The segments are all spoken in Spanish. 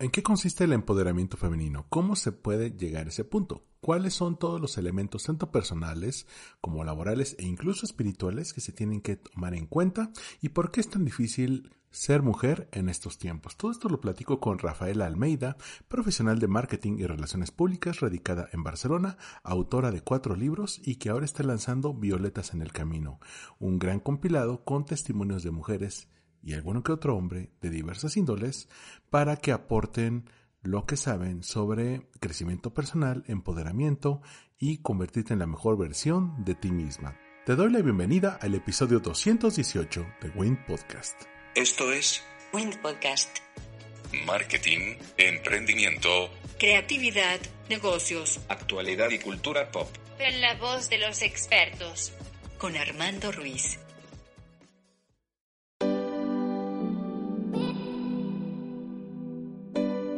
¿En qué consiste el empoderamiento femenino? ¿Cómo se puede llegar a ese punto? ¿Cuáles son todos los elementos, tanto personales como laborales e incluso espirituales, que se tienen que tomar en cuenta? ¿Y por qué es tan difícil ser mujer en estos tiempos? Todo esto lo platico con Rafaela Almeida, profesional de marketing y relaciones públicas, radicada en Barcelona, autora de cuatro libros y que ahora está lanzando Violetas en el Camino, un gran compilado con testimonios de mujeres y alguno que otro hombre de diversas índoles para que aporten lo que saben sobre crecimiento personal, empoderamiento y convertirte en la mejor versión de ti misma. Te doy la bienvenida al episodio 218 de Wind Podcast. Esto es Wind Podcast. Marketing, Emprendimiento, Creatividad, negocios. Actualidad y Cultura Pop. En la voz de los expertos. Con Armando Ruiz.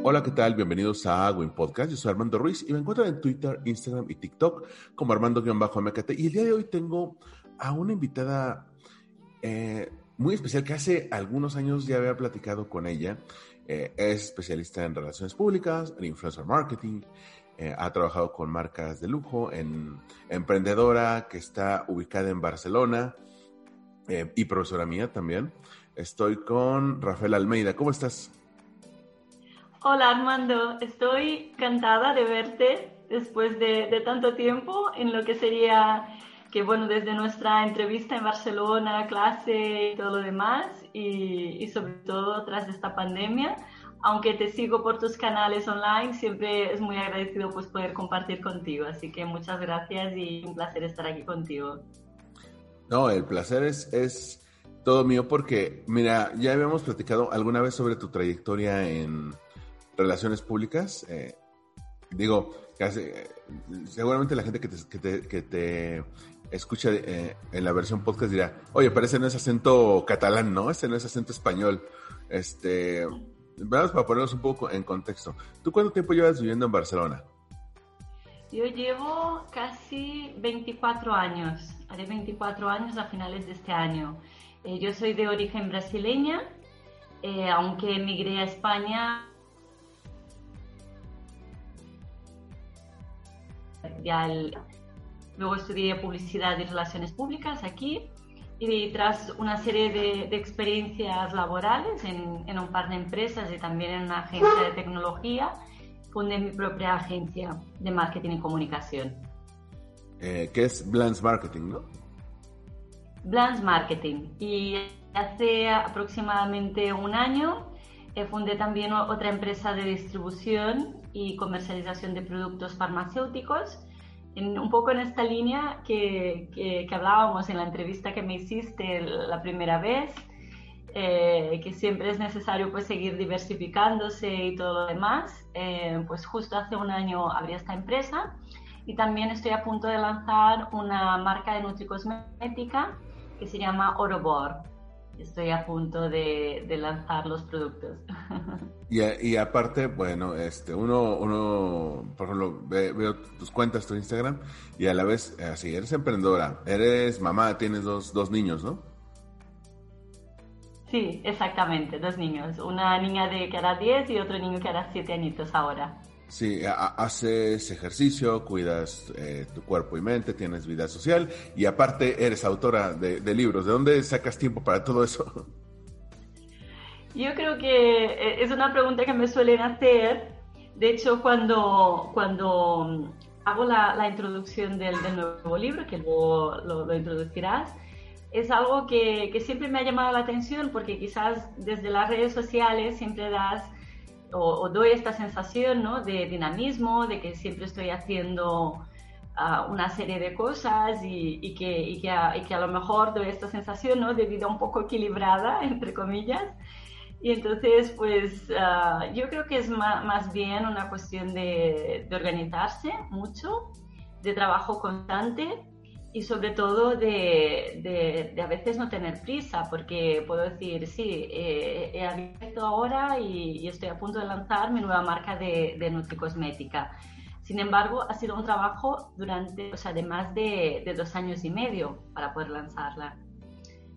Hola, ¿qué tal? Bienvenidos a Win Podcast. Yo soy Armando Ruiz y me encuentro en Twitter, Instagram y TikTok como Armando-MKT. Y el día de hoy tengo a una invitada eh, muy especial que hace algunos años ya había platicado con ella. Eh, es especialista en relaciones públicas, en influencer marketing. Eh, ha trabajado con marcas de lujo, en emprendedora que está ubicada en Barcelona y profesora mía también. Estoy con Rafael Almeida. ¿Cómo estás? Hola Armando, estoy encantada de verte después de, tanto tiempo en lo que sería que bueno, desde nuestra entrevista en Barcelona, clase y todo lo demás, y, y, sobre todo tras esta pandemia, aunque te sigo por tus canales online, siempre es muy agradecido pues poder compartir contigo, así que muchas gracias y un placer estar aquí contigo. No, el placer es, es todo mío porque, mira, ya habíamos platicado alguna vez sobre tu trayectoria en, relaciones públicas, eh, digo, eh, seguramente la gente que te, que te, escucha eh, en la versión podcast dirá, oye, pero ese no es acento catalán, ¿no? Ese no es acento español. Este, vamos para ponernos un poco en contexto. ¿Tú cuánto tiempo llevas viviendo en Barcelona? Yo llevo casi 24 años, haré 24 años a finales de este año. yo soy de origen brasileña, aunque emigré a España luego estudié publicidad y relaciones públicas aquí y tras una serie de, experiencias laborales en, en, un par de empresas y también en una agencia de tecnología, fundé mi propia agencia de marketing y comunicación. Eh, ¿Qué es Blans Marketing, no? Blans Marketing. Y hace aproximadamente un año eh, fundé también otra empresa de distribución y comercialización de productos farmacéuticos. Un poco en esta línea que, que, hablábamos en la entrevista que me hiciste la primera vez, eh, que siempre es necesario pues seguir diversificándose y todo lo demás, eh, pues justo hace un año abrí esta empresa y también estoy a punto de lanzar una marca de nutricosmética que se llama Orobor estoy a punto de, lanzar los productos. Y, y, aparte, bueno, este, uno, uno por ejemplo, veo tus cuentas, tu Instagram, y a la vez, así, eres emprendedora, eres mamá, tienes dos, dos niños, ¿no? Sí, exactamente, dos niños. Una niña de que hará 10 y otro niño que hará 7 añitos ahora. Sí, haces ejercicio, cuidas eh, tu cuerpo y mente, tienes vida social y aparte eres autora de, libros. ¿De dónde sacas tiempo para todo eso? Yo creo que eh, es una pregunta que me suelen hacer. De hecho, cuando, cuando hago la, introducción del, nuevo libro, que luego lo, introducirás, es algo que, que siempre me ha llamado la atención porque quizás desde las redes sociales siempre das o, doy esta sensación ¿no? de dinamismo, de que siempre estoy haciendo ah, una serie de cosas y, que, y, que a, y, que, a, lo mejor doy esta sensación ¿no? de vida un poco equilibrada, entre comillas. Y entonces, pues ah, yo creo que es más, bien una cuestión de, organizarse mucho, de trabajo constante y sobre todo de, de, a veces no tener prisa, porque puedo decir, sí, eh, he abierto ahora y, estoy a punto de lanzar mi nueva marca de, de Nutricosmética. Sin embargo, ha sido un trabajo durante, o sea, de más de, de dos años y medio para poder lanzarla.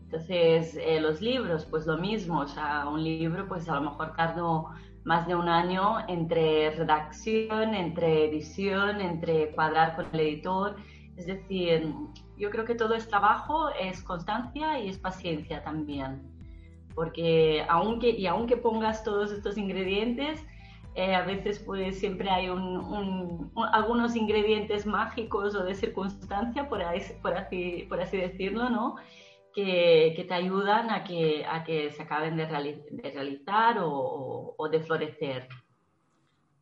Entonces, eh, los libros, pues lo mismo, o sea, un libro, pues a lo mejor tardó más de un año entre redacción, entre edición, entre cuadrar con el editor. Es decir, yo creo que todo es trabajo, es constancia y es paciencia también. Porque aunque, y aunque pongas todos estos ingredientes, eh, a veces pues siempre hay un, algunos ingredientes mágicos o de circunstancia, por, así, decirlo, ¿no? que, te ayudan a que, a que se acaben de, realizar o, de florecer.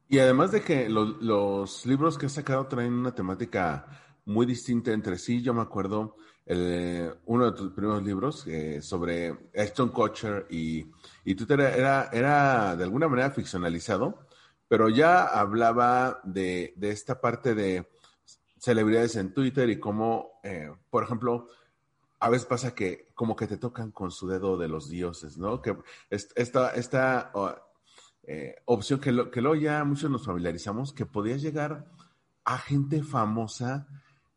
Y además de que los, libros que has sacado traen una temática muy distinta entre sí, yo me acuerdo uno de tus primeros libros eh, sobre Ashton Kutcher y, y Twitter era, era de alguna manera ficcionalizado, pero ya hablaba de, esta parte de celebridades en Twitter y cómo, eh, por ejemplo, a veces pasa que como que te tocan con su dedo de los dioses, ¿no? Que esta, esta eh, opción que, lo, que luego ya muchos nos familiarizamos, que podías llegar a gente famosa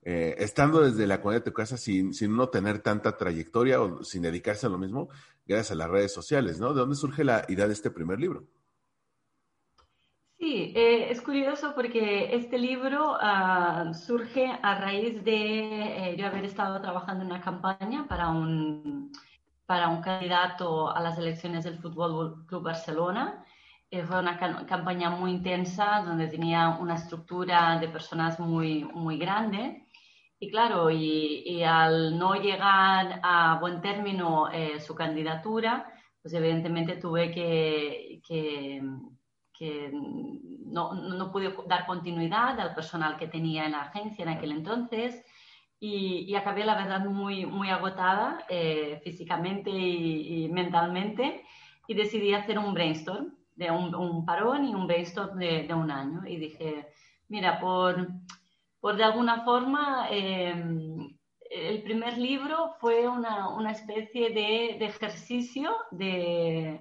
eh, estando desde la comunidad de tu casa sin, sin no tener tanta trayectoria o sin dedicarse a lo mismo, gracias a las redes sociales, ¿no? ¿De dónde surge la idea de este primer libro? Sí, eh, es curioso porque este libro ah, surge a raíz de eh, yo haber estado trabajando en una campaña para un, para un candidato a las elecciones del Fútbol Club Barcelona. Fue una campaña muy intensa donde tenía una estructura de personas muy, muy grande. Y claro, y, al no llegar a buen término su candidatura, pues evidentemente tuve que, que que no, no pude dar continuidad al personal que tenía en la agencia en aquel entonces. Y, acabé, la verdad, muy, muy agotada eh, físicamente y, mentalmente. Y decidí hacer un brainstorm, de un, parón y un brainstorm de, de, un año. Y dije, mira, por, por de alguna forma... Eh, el primer libro fue una, una especie de, de ejercicio de,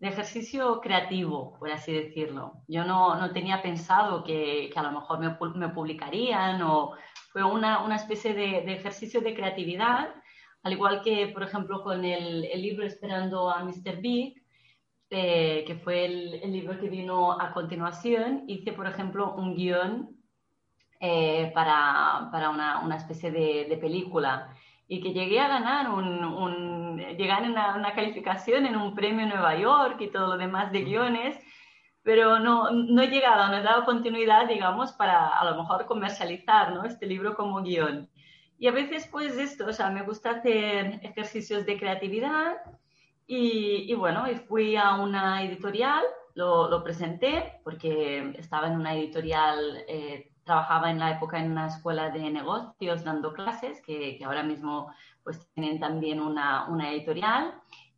de ejercicio creativo, por así decirlo. Yo no, no tenía pensado que, que, a lo mejor me, me publicarían o fue una, una especie de, de, ejercicio de creatividad, al igual que, por ejemplo, con el, el libro Esperando a Mr. Big, eh, que fue el, el, libro que vino a continuación, hice, por ejemplo, un guion eh, para, para una, una, especie de, de película y que llegué a ganar un, un llegar a una, una, calificación en un premio en Nueva York y todo lo demás de guiones, pero no, no he llegado, no he dado continuidad, digamos, para a lo mejor comercializar ¿no? este libro como guion. Y a veces, pues esto, o sea, me gusta hacer ejercicios de creatividad y, y bueno, fui a una editorial, lo, lo, presenté porque estaba en una editorial eh, trabajaba en la época en una escuela de negocios dando clases, que, que ahora mismo pues tienen también una, una, editorial,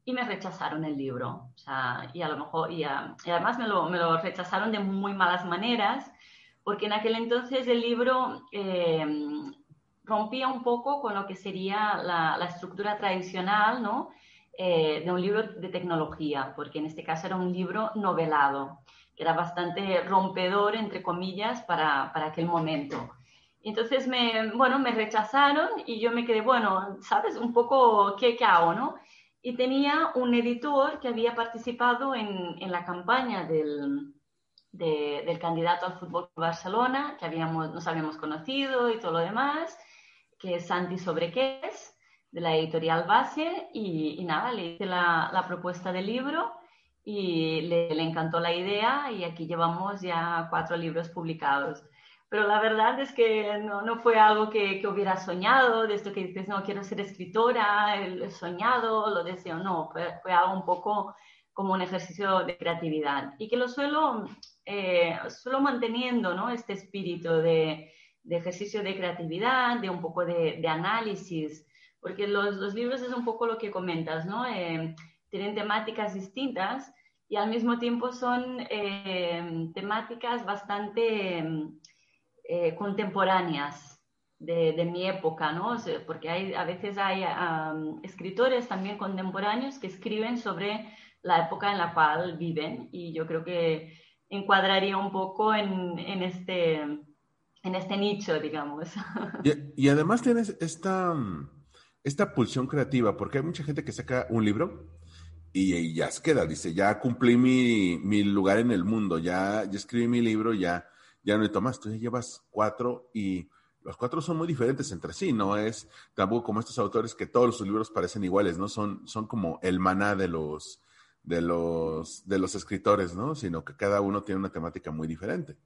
y me rechazaron el libro. O sea, y a lo mejor, y, además me lo, me lo, rechazaron de muy malas maneras, porque en aquel entonces el libro eh, rompía un poco con lo que sería la, la estructura tradicional, ¿no? Eh, de un libro de tecnología, porque en este caso era un libro novelado era bastante rompedor, entre comillas, para, para aquel momento. Entonces, me, bueno, me rechazaron y yo me quedé, bueno, ¿sabes? Un poco, ¿qué, qué hago, no? Y tenía un editor que había participado en, en la campaña del, del candidato al fútbol Barcelona, que habíamos, nos habíamos conocido y todo lo demás, que es Santi Sobrequés, de la editorial Base, y, y nada, le hice la, la propuesta del libro y le, encantó la idea y aquí llevamos ya cuatro libros publicados. Pero la verdad es que no, no fue algo que, que, hubiera soñado, de esto que dices, no, quiero ser escritora, he soñado, lo deseo, no, fue, fue algo un poco como un ejercicio de creatividad y que lo suelo, eh, suelo manteniendo, ¿no? Este espíritu de, de, ejercicio de creatividad, de un poco de, de análisis, porque los, los, libros es un poco lo que comentas, ¿no? Eh, tienen temáticas distintas y al mismo tiempo son eh, temáticas bastante eh, contemporáneas de, mi época, ¿no? porque hay, a veces hay escritores también contemporáneos que escriben sobre la época en la cual viven y yo creo que encuadraría un poco en, en este, en este nicho, digamos. Y, y además tienes esta, esta pulsión creativa, porque hay mucha gente que saca un libro y, ya se queda, dice, ya cumplí mi, mi, lugar en el mundo, ya, ya escribí mi libro, ya, ya no más. Tú ya llevas cuatro y los cuatro son muy diferentes entre sí, no es tampoco como estos autores que todos sus libros parecen iguales, ¿no? Son, son como el maná de los, de los, de los escritores, ¿no? Sino que cada uno tiene una temática muy diferente.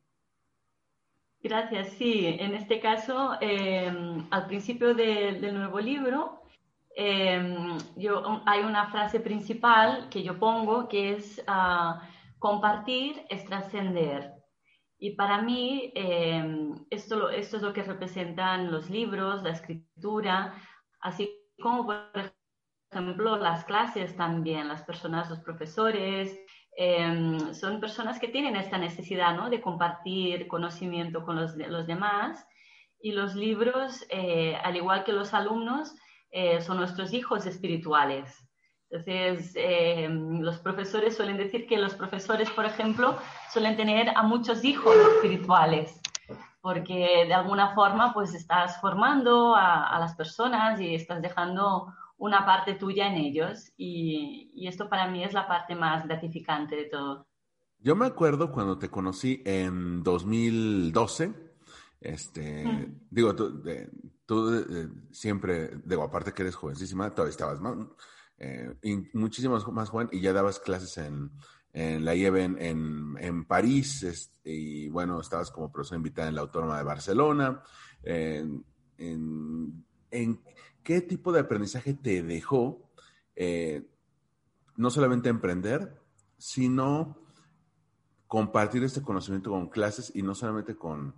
Gracias, sí. En este caso, eh, al principio del nuevo libro, Em, yo, hay una frase principal que yo pongo que es ah, compartir es trascender. Y para mí em, esto, esto es lo que representan los libros, la escritura, así como por ejemplo las clases también, las personas, los profesores, em, son personas que tienen esta necesidad ¿no? de compartir conocimiento con los, los demás. Y los libros, eh, al igual que los alumnos, eh, son nuestros hijos espirituales. Entonces, eh, los profesores suelen decir que los profesores, por ejemplo, suelen tener a muchos hijos espirituales, porque de alguna forma pues estás formando a, las personas y estás dejando una parte tuya en ellos y, y, esto para mí es la parte más gratificante de todo. Yo me acuerdo cuando te conocí en 2012, este, digo, tú, tú eh, siempre, digo, aparte que eres jovencísima, todavía estabas más, eh, muchísimo más joven y ya dabas clases en, en la IEBEN en, en, París este, y bueno, estabas como profesora invitada en la Autónoma de Barcelona. En, en, qué tipo de aprendizaje te dejó eh, no solamente emprender, sino compartir este conocimiento con clases y no solamente con,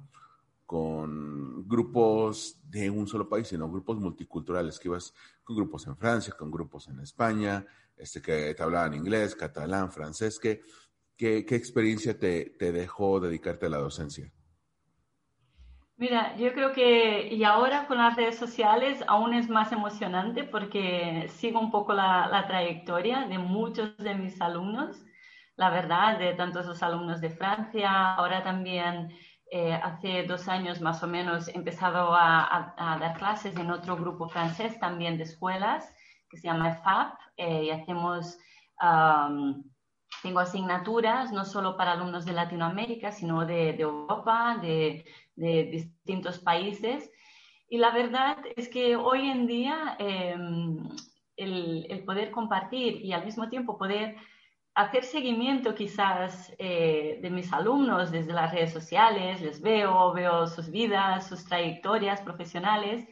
con grupos de un solo país, sino grupos multiculturales, que ibas con grupos en Francia, con grupos en España, este, que te hablaban inglés, catalán, francés. ¿Qué, qué, experiencia te, te, dejó dedicarte a la docencia? Mira, yo creo que, y ahora con las redes sociales aún es más emocionante porque sigo un poco la, la trayectoria de muchos de mis alumnos, la verdad, de tantos los alumnos de Francia, ahora también eh, hace dos años más o menos he empezado a, dar clases en otro grupo francés también de escuelas que se llama FAP eh, y hacemos, tengo asignaturas no solo para alumnos de Latinoamérica, sino de, Europa, de, distintos países. Y la verdad es que hoy en día em, el poder compartir y al mismo tiempo poder hacer seguimiento quizás eh, de mis alumnos desde las redes sociales, les veo, veo sus vidas, sus trayectorias profesionales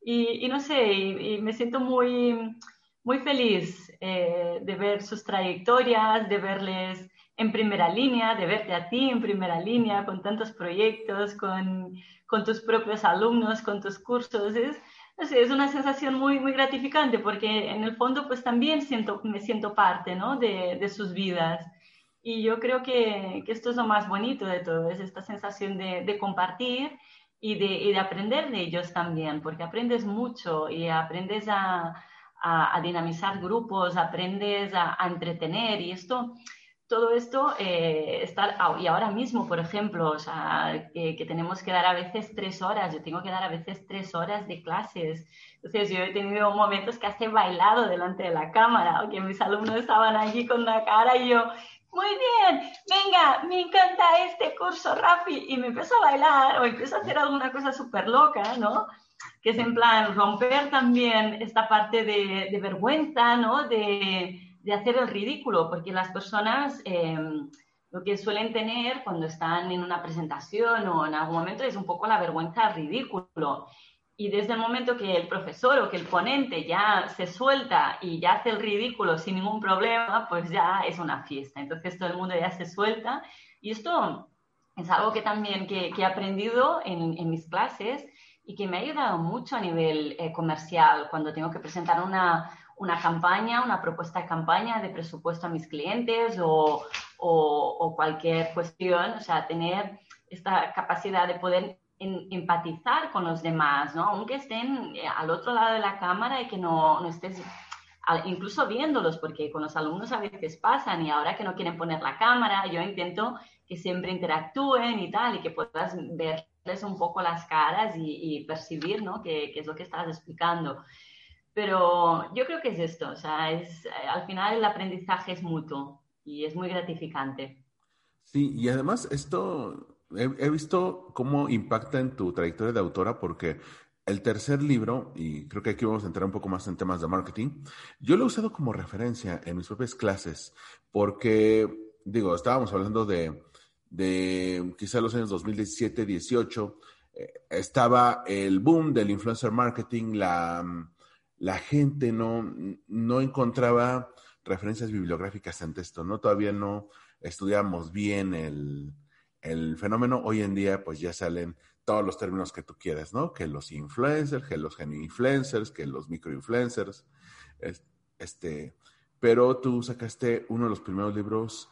y, no sé, y, me siento muy, muy feliz eh, de ver sus trayectorias, de verles en primera línea, de verte a ti en primera línea con tantos proyectos, con, con tus propios alumnos, con tus cursos. Es, es una sensación muy, muy gratificante porque en el fondo pues también siento, me siento parte ¿no? de, de, sus vidas. Y yo creo que, que, esto es lo más bonito de todo, es esta sensación de, de compartir y de, y de, aprender de ellos también, porque aprendes mucho y aprendes a, a, dinamizar grupos, aprendes a entretener y esto todo esto eh, está, y ahora mismo, por ejemplo, o sea, que, tenemos que dar a veces tres horas, yo tengo que dar a veces tres horas de clases. Entonces, yo he tenido momentos que hasta bailado delante de la cámara, o que mis alumnos estaban allí con una cara y yo, muy bien, venga, me encanta este curso, Rafi, y me empiezo a bailar o empiezo a hacer alguna cosa súper loca, ¿no? Que es en plan romper también esta parte de, de vergüenza, ¿no? De, de hacer el ridículo, porque las personas em, lo que suelen tener cuando están en una presentación o en algún momento es un poco la vergüenza ridículo. Y desde el momento que el profesor o que el ponente ya se suelta y ya hace el ridículo sin ningún problema, pues ya es una fiesta. Entonces todo el mundo ya se suelta. Y esto es algo que también que, he aprendido en, en, mis clases y que me ha ayudado mucho a nivel eh, comercial cuando tengo que presentar una, una campaña, una propuesta de campaña de presupuesto a mis clientes o, o, cualquier cuestión, o sea, tener esta capacidad de poder empatizar con los demás, ¿no? Aunque estén eh, al otro lado de la cámara y que no, no estés incluso viéndolos, porque con los alumnos a veces pasan y ahora que no quieren poner la cámara, yo intento que siempre interactúen y tal, y que puedas verles un poco las caras y, percibir, ¿no? Qué, es lo que estás explicando. Pero yo creo que es esto, o sea, es, al final el aprendizaje es mutuo y es muy gratificante. Sí, y además esto he, visto cómo impacta en tu trayectoria de autora porque el tercer libro, y creo que aquí vamos a entrar un poco más en temas de marketing, yo lo he usado como referencia en mis propias clases, porque, digo, estábamos hablando de, de quizá los años 2017, 18, eh, estaba el boom del influencer marketing, la, la gente no, no encontraba referencias bibliográficas ante esto, ¿no? Todavía no estudiamos bien el, el fenómeno. Hoy en día, pues ya salen todos los términos que tú quieras, ¿no? Que los influencers, que los influencers, que los microinfluencers, este, pero tú sacaste uno de los primeros libros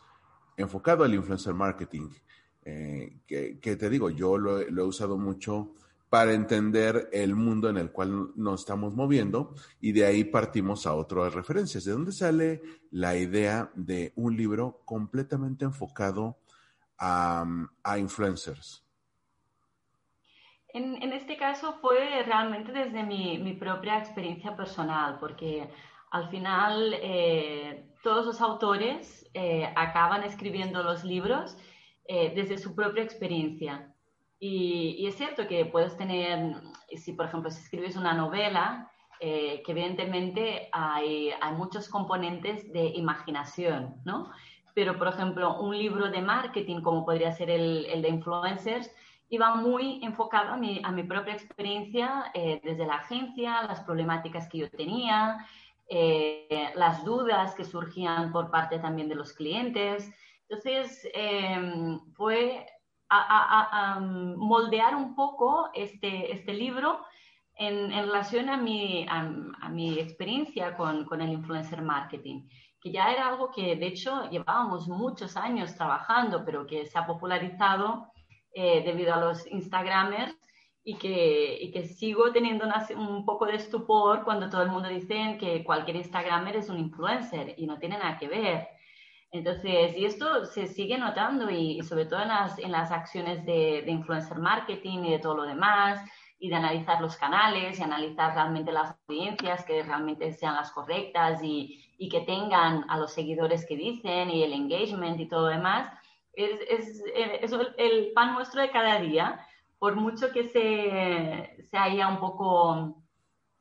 enfocado al influencer marketing, eh, que, te digo, yo lo, he usado mucho para entender el mundo en el cual nos estamos moviendo y de ahí partimos a otras referencias. ¿De dónde sale la idea de un libro completamente enfocado a, influencers? En, este caso fue realmente desde mi, propia experiencia personal, porque al final eh, todos los autores eh, acaban escribiendo los libros eh, desde su propia experiencia. Y, es cierto que puedes tener, si por ejemplo si escribes una novela, que evidentemente hay, hay, muchos componentes de imaginación, ¿no? Pero por ejemplo un libro de marketing como podría ser el, el de influencers, iba muy enfocado a mi, a mi propia experiencia eh, desde la agencia, las problemáticas que yo tenía, eh, las dudas que surgían por parte también de los clientes. Entonces, em, fue a, moldear un poco este, este libro en, en relación a mi, a, mi experiencia con, con el influencer marketing que ya era algo que de hecho llevábamos muchos años trabajando, pero que se ha popularizado eh, debido a los Instagramers y que, y que sigo teniendo un poco de estupor cuando todo el mundo dice que cualquier Instagramer es un influencer y no tiene nada que ver. Entonces, y esto se sigue notando y, sobre todo en las, en las acciones de, de, influencer marketing y de todo lo demás, y de analizar los canales y analizar realmente las audiencias que realmente sean las correctas y, y que tengan a los seguidores que dicen y el engagement y todo lo demás es, es, el pan nuestro de cada día, por mucho que se, se haya un poco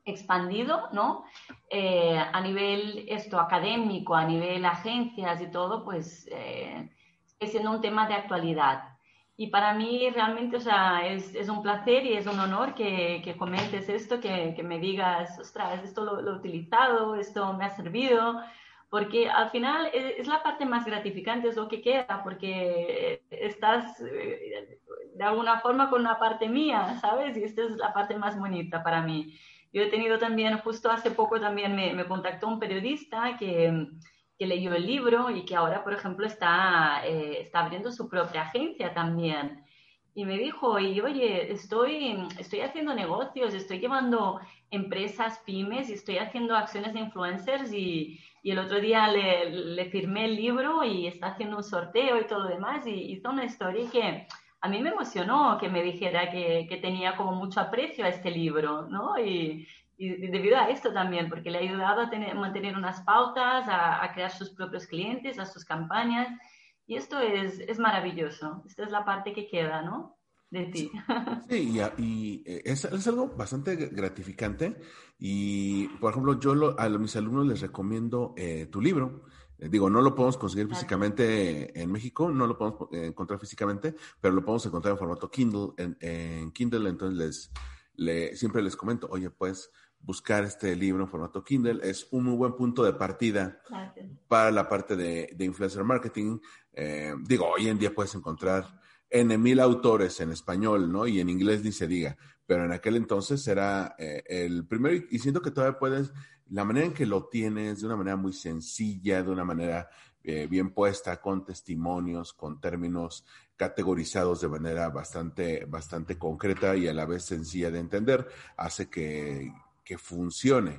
expandido, ¿no? Eh, a nivel esto académico, a nivel agencias y todo, pues eh, siendo un tema de actualidad. Y para mí realmente, o sea, es, es un placer y es un honor que, que comentes esto, que, que, me digas, ostras, esto lo, lo, he utilizado, esto me ha servido, porque al final es, la parte más gratificante, es lo que queda, porque estás eh, de alguna forma con una parte mía, ¿sabes? Y esta es la parte más bonita para mí. Yo he tenido también, justo hace poco también me, me contactó un periodista que, que, leyó el libro y que ahora, por ejemplo, está, eh, está abriendo su propia agencia también. Y me dijo, y oye, estoy, estoy haciendo negocios, estoy llevando empresas, pymes y estoy haciendo acciones de influencers y, y el otro día le, le, firmé el libro y está haciendo un sorteo y todo lo demás y hizo una historia que a mí me emocionó que me dijera que, que tenía como mucho aprecio a este libro, ¿no? Y, debido a esto también, porque le ha ayudado a tener, mantener unas pautas, a, a, crear sus propios clientes, a sus campañas. Y esto es, es maravilloso. Esta es la parte que queda, ¿no? de ti. Sí, y, eh, es, es, algo bastante gratificante. Y, por ejemplo, yo a mis alumnos les recomiendo eh, tu libro. Eh, digo, no lo podemos conseguir físicamente en México, no lo podemos encontrar físicamente, pero lo podemos encontrar en formato Kindle, en, Kindle. Entonces, les, siempre les comento, oye, pues buscar este libro en formato Kindle es un muy buen punto de partida para la parte de, de influencer marketing. digo, hoy en día puedes encontrar en mil autores en español, ¿no? Y en inglés ni se diga. Pero en aquel entonces era eh, el primero, y siento que todavía puedes la manera en que lo tienes, de una manera muy sencilla, de una manera eh, bien puesta, con testimonios, con términos categorizados de manera bastante, bastante concreta y a la vez sencilla de entender, hace que, funcione.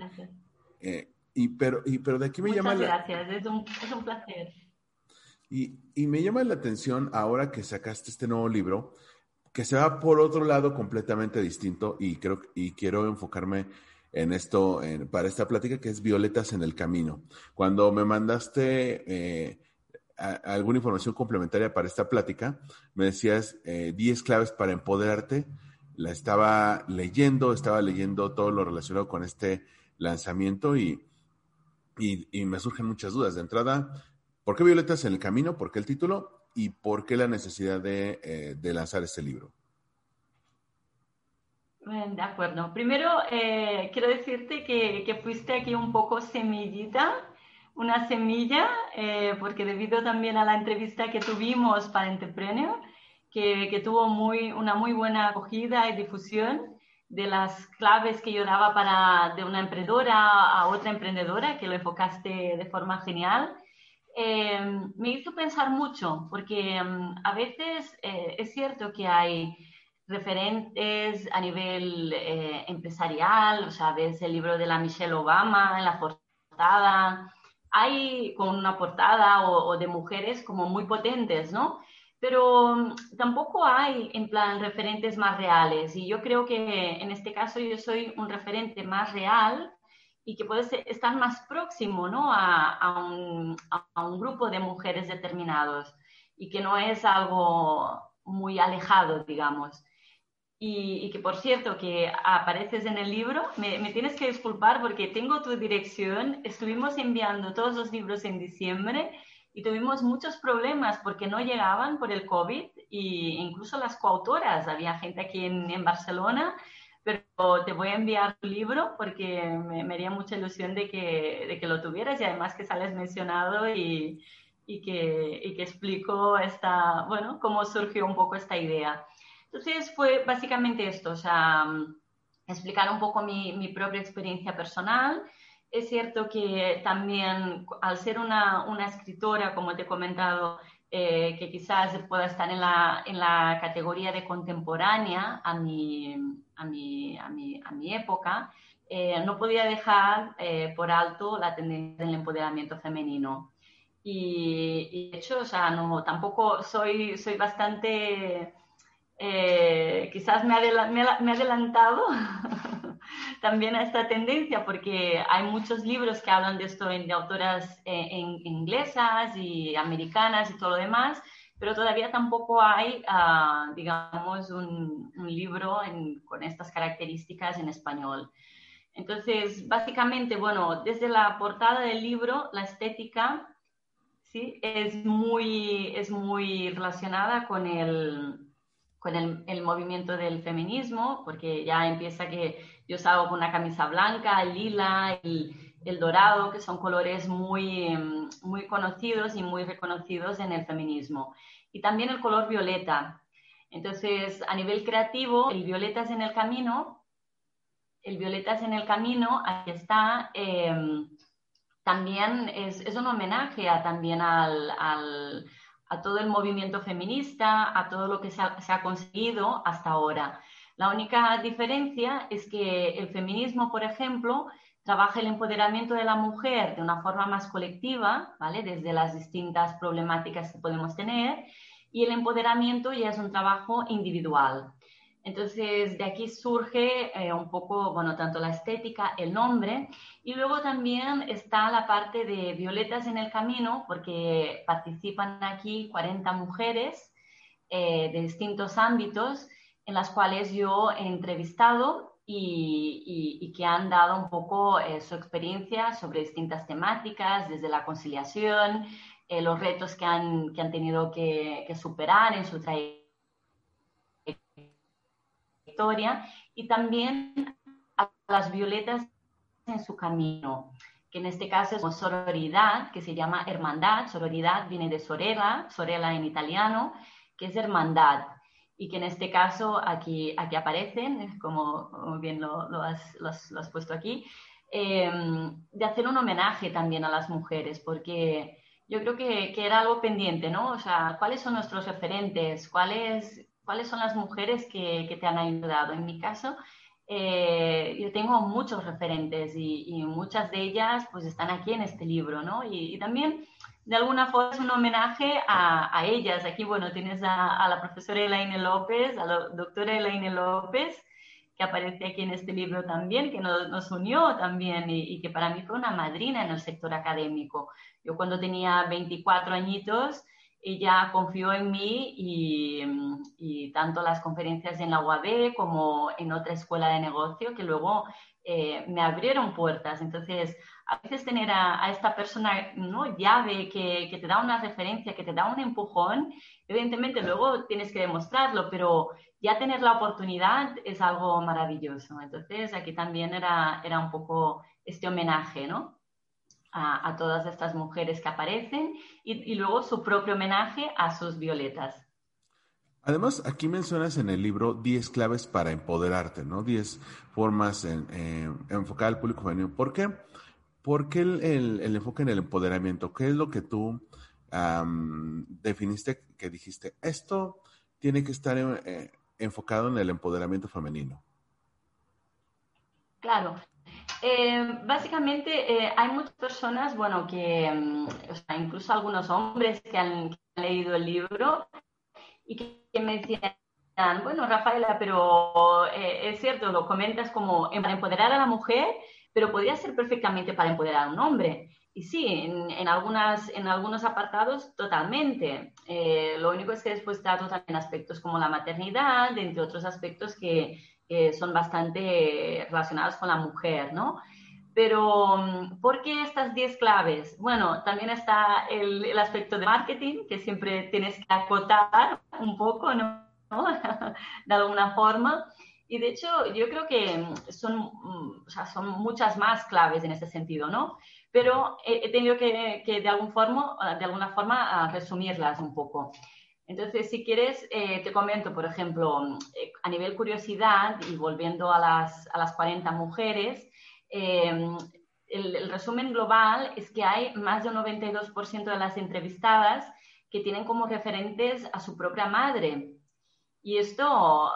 Eh, y, pero, y, pero de aquí me llama gracias, es, un, es un placer. Y, y, me llama la atención ahora que sacaste este nuevo libro, que se va por otro lado completamente distinto y creo y quiero enfocarme en esto para esta plática que es Violetas en el Camino. Cuando me mandaste eh, alguna información complementaria para esta plática, me decías 10 eh, claves para empoderarte. La estaba leyendo, estaba leyendo todo lo relacionado con este lanzamiento y, y, me surgen muchas dudas. De entrada, ¿por qué Violetas en el Camino? ¿Por qué el título? ¿Y por qué la necesidad de, eh, de lanzar este libro? De acuerdo. Primero, eh, quiero decirte que, fuiste aquí un poco semillita, una semilla, eh, porque debido también a la entrevista que tuvimos para Entrepreneur, que, tuvo muy, una muy buena acogida y difusión de las claves que yo daba para de una emprendedora a otra emprendedora, que lo enfocaste de forma genial, eh, me hizo pensar mucho, porque mm, a veces es cierto que hay referentes a nivel eh, empresarial, o sea, ves el libro de la Michelle Obama en la portada, hay con una portada o, de mujeres como muy potentes, ¿no? Pero mm, tampoco hay en plan referentes más reales y yo creo que en este caso yo soy un referente más real y que puede estar más próximo ¿no? a, a, un, a un grupo de mujeres determinados y que no es algo muy alejado, digamos. Y, que por cierto, que apareces en el libro, me, tienes que disculpar porque tengo tu dirección, estuvimos enviando todos los libros en diciembre y tuvimos muchos problemas porque no llegaban por el COVID e incluso las coautoras, había gente aquí en, Barcelona, pero te voy a enviar tu libro porque me, haría mucha ilusión de que, de que, lo tuvieras y además que sales mencionado y, y, que, y que explico esta, bueno, cómo surgió un poco esta idea. Entonces fue básicamente esto, o sea, mm, explicar un poco mi, propia experiencia personal. Es cierto que también al ser una, escritora, como te he comentado, eh, que quizás pueda estar en la, en la categoría de contemporánea a mi, a mi, a mi, a mi época, eh, no podía dejar eh, por alto la tendencia del empoderamiento femenino. Y, de hecho, o sea, no, tampoco soy, soy bastante eh, quizás me, ha adelantado también a esta tendencia porque hay muchos libros que hablan de esto de autoras eh, inglesas y americanas y todo lo demás, pero todavía tampoco hay, ah, digamos, un, libro con estas características en español. Entonces, básicamente, bueno, desde la portada del libro, la estética ¿sí? es, muy, es muy relacionada con el, con el, movimiento del feminismo, porque ya empieza que yo salgo con una camisa blanca, el lila, el, el dorado, que son colores muy, em, muy conocidos y muy reconocidos en el feminismo. Y también el color violeta. Entonces, a nivel creativo, el violeta es en el camino, el violeta es en el camino, aquí está, em, también es, es, un homenaje a, también al, al a todo el movimiento feminista, a todo lo que se ha, conseguido hasta ahora. La única diferencia es que el feminismo, por ejemplo, trabaja el empoderamiento de la mujer de una forma más colectiva, ¿vale? Desde las distintas problemáticas que podemos tener, y el empoderamiento ya es un trabajo individual. Entonces, de aquí surge eh, un poco, bueno, tanto la estética, el nombre, y luego también está la parte de Violetas en el Camino, porque participan aquí 40 mujeres eh, de distintos ámbitos, en las cuales yo he entrevistado y, que han dado un poco eh, su experiencia sobre distintas temáticas, desde la conciliación, los retos que han, que han tenido que, que superar en su trayectoria y también a las violetas en su camino, que en este caso es sororidad, que se llama hermandad. Sororidad viene de sorella, sorella en italiano, que es hermandad. Y que en este caso aquí, aquí aparecen, como bien lo, has, puesto aquí, de hacer un homenaje también a las mujeres, porque yo creo que, que, era algo pendiente, ¿no? O sea, ¿cuáles son nuestros referentes? ¿Cuáles, cuáles son las mujeres que, que te han ayudado? En mi caso, eh, yo tengo muchos referentes y, muchas de ellas pues están aquí en este libro, ¿no? Y, también de alguna forma es un homenaje a, a ellas. Aquí, bueno, tienes a, a, la profesora Elaine López, a la doctora Elaine López, que aparece aquí en este libro también, que nos, nos unió también y, y, que para mí fue una madrina en el sector académico. Yo cuando tenía 24 añitos, ella confió en mí y, y tanto las conferencias en la UAB como en otra escuela de negocio que luego eh, me abrieron puertas. Entonces, a veces tener a, a esta persona ¿no? llave que, que, te da una referencia, que te da un empujón, evidentemente luego tienes que demostrarlo, pero ya tener la oportunidad es algo maravilloso. Entonces, aquí también era, era un poco este homenaje, ¿no? A, todas estas mujeres que aparecen y, luego su propio homenaje a sus violetas. Además, aquí mencionas en el libro 10 claves para empoderarte, ¿no? 10 formas en, enfocar al público femenino. ¿Por qué? ¿Por qué el, enfoque en el empoderamiento? ¿Qué es lo que tú definiste que dijiste? Esto tiene que estar eh, enfocado en el empoderamiento femenino. Claro, eh, básicamente eh, hay muchas personas, bueno, que, mm, o incluso algunos hombres que han, leído el libro y que, me decían, bueno, Rafaela, pero eh, es cierto, lo comentas como para empoderar a la mujer, pero podría ser perfectamente para empoderar a un hombre. Y sí, en, algunas, en algunos apartados totalmente. lo único es que después trato también aspectos como la maternidad, entre otros aspectos que, que son bastante relacionados con la mujer, ¿no? Pero, mm, ¿por qué estas 10 claves? Bueno, también está el, el, aspecto de marketing, que siempre tienes que acotar un poco, ¿no? de alguna forma. Y de hecho, yo creo que son, mm, o sea, son muchas más claves en este sentido, ¿no? Pero he, tenido que, que, de, algún forma, de alguna forma resumirlas un poco. Entonces, si quieres, eh, te comento, por ejemplo, eh, a nivel curiosidad y volviendo a las, a las 40 mujeres, eh, el, resumen global es que hay más de un 92% de las entrevistadas que tienen como referentes a su propia madre. Y esto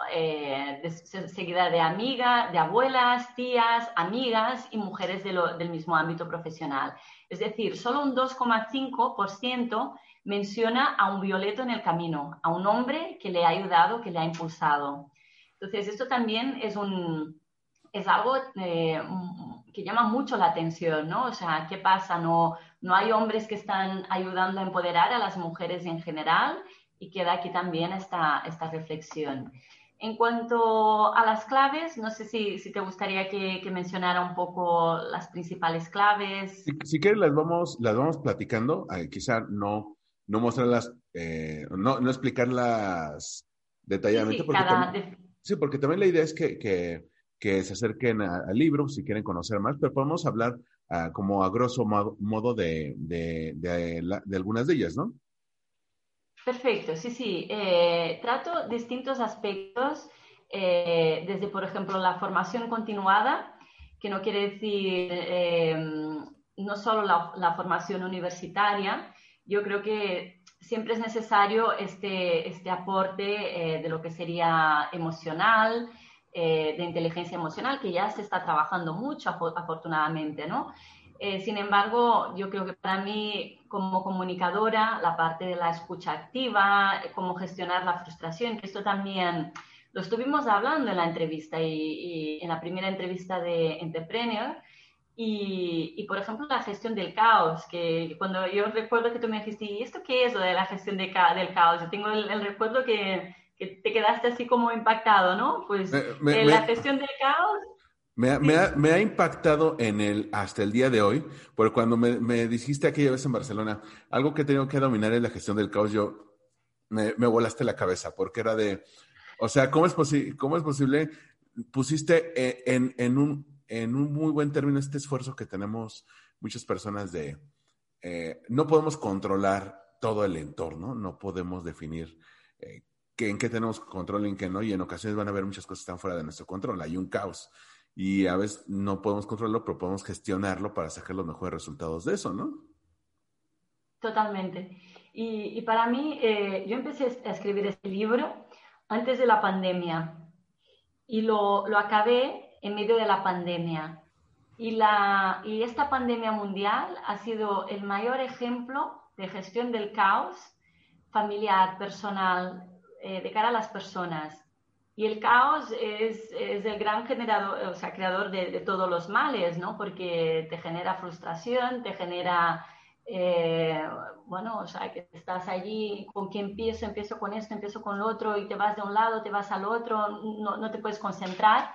seguida de amigas, de abuelas, tías, amigas y mujeres del mismo ámbito profesional. Es decir, solo un 2,5% menciona a un violeto en el camino, a un hombre que le ha ayudado, que le ha impulsado. Entonces, esto también es, un, es algo eh, que llama mucho la atención, ¿no? O sea, ¿qué pasa? No, no hay hombres que están ayudando a empoderar a las mujeres en general y queda aquí también esta, esta reflexión. En cuanto a las claves, no sé si, si te gustaría que, mencionara un poco las principales claves. Si, quieres, las vamos, las vamos platicando. Eh, quizá no, no mostrarlas, eh, no, no explicarlas detalladamente. Sí, porque, también, la idea es que, que, se acerquen al libro si quieren conocer más, pero podemos hablar ah, como a grosso modo, de, de, de, algunas de ellas, ¿no? Perfecto, sí, sí. Eh, trato distintos aspectos, eh, desde, por ejemplo, la formación continuada, que no quiere decir no solo la, la formación universitaria, yo creo que siempre es necesario este, este aporte eh, de lo que sería emocional, eh, de inteligencia emocional, que ya se está trabajando mucho afortunadamente, ¿no? Eh, sin embargo, yo creo que para mí como comunicadora, la parte de la escucha activa, cómo gestionar la frustración, que esto también lo estuvimos hablando en la entrevista y, y en la primera entrevista de Entrepreneur, y, por ejemplo, la gestión del caos, que cuando yo recuerdo que tú me dijiste, ¿y esto qué es lo de la gestión de del caos? Yo tengo el, recuerdo que, que, te quedaste así como impactado, ¿no? Pues eh, la gestión del caos. Me ha, me, ha, me ha, impactado en el, hasta el día de hoy, porque cuando me, me, dijiste aquella vez en Barcelona, algo que tengo que dominar es la gestión del caos, yo me, me volaste la cabeza, porque era de, o sea, ¿cómo es, cómo es posible? Pusiste eh, en, en un en un muy buen término este esfuerzo que tenemos muchas personas de eh, no podemos controlar todo el entorno, no podemos definir eh, en qué tenemos control y en qué no, y en ocasiones van a haber muchas cosas que están fuera de nuestro control, hay un caos. y a veces no podemos controlarlo, pero podemos gestionarlo para sacar los mejores resultados de eso, ¿no? Totalmente. Y, para mí, eh, yo empecé a escribir este libro antes de la pandemia y lo, lo acabé en medio de la pandemia. Y, la, y esta pandemia mundial ha sido el mayor ejemplo de gestión del caos familiar, personal, eh, de cara a las personas. Y el caos es, es el gran generador, o sea, creador de, de, todos los males, ¿no? Porque te genera frustración, te genera, eh, bueno, o sea, que estás allí, ¿con qué empiezo? Empiezo con esto, empiezo con lo otro, y te vas de un lado, te vas al otro, no, no te puedes concentrar.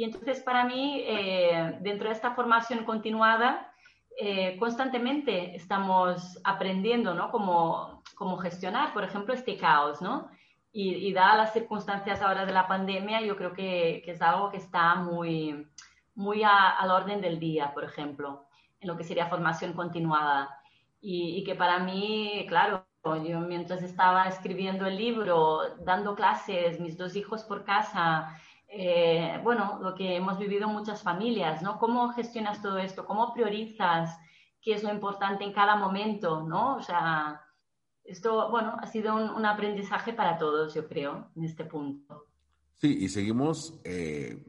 Y entonces para mí, eh, dentro de esta formación continuada, eh, constantemente estamos aprendiendo, ¿no? Cómo, cómo, gestionar, por ejemplo, este caos, ¿no? Y, y dadas las circunstancias ahora de la pandemia, yo creo que, que es algo que está muy, muy al orden del día, por ejemplo, en lo que sería formación continuada. Y, y que para mí, claro, yo mientras estaba escribiendo el libro, dando clases, mis dos hijos por casa, eh, bueno, lo que hemos vivido muchas familias, ¿no? ¿Cómo gestionas todo esto? ¿Cómo priorizas qué es lo importante en cada momento, ¿no? O sea, esto, bueno, ha sido un, aprendizaje para todos, yo creo, en este punto. Sí, y seguimos eh,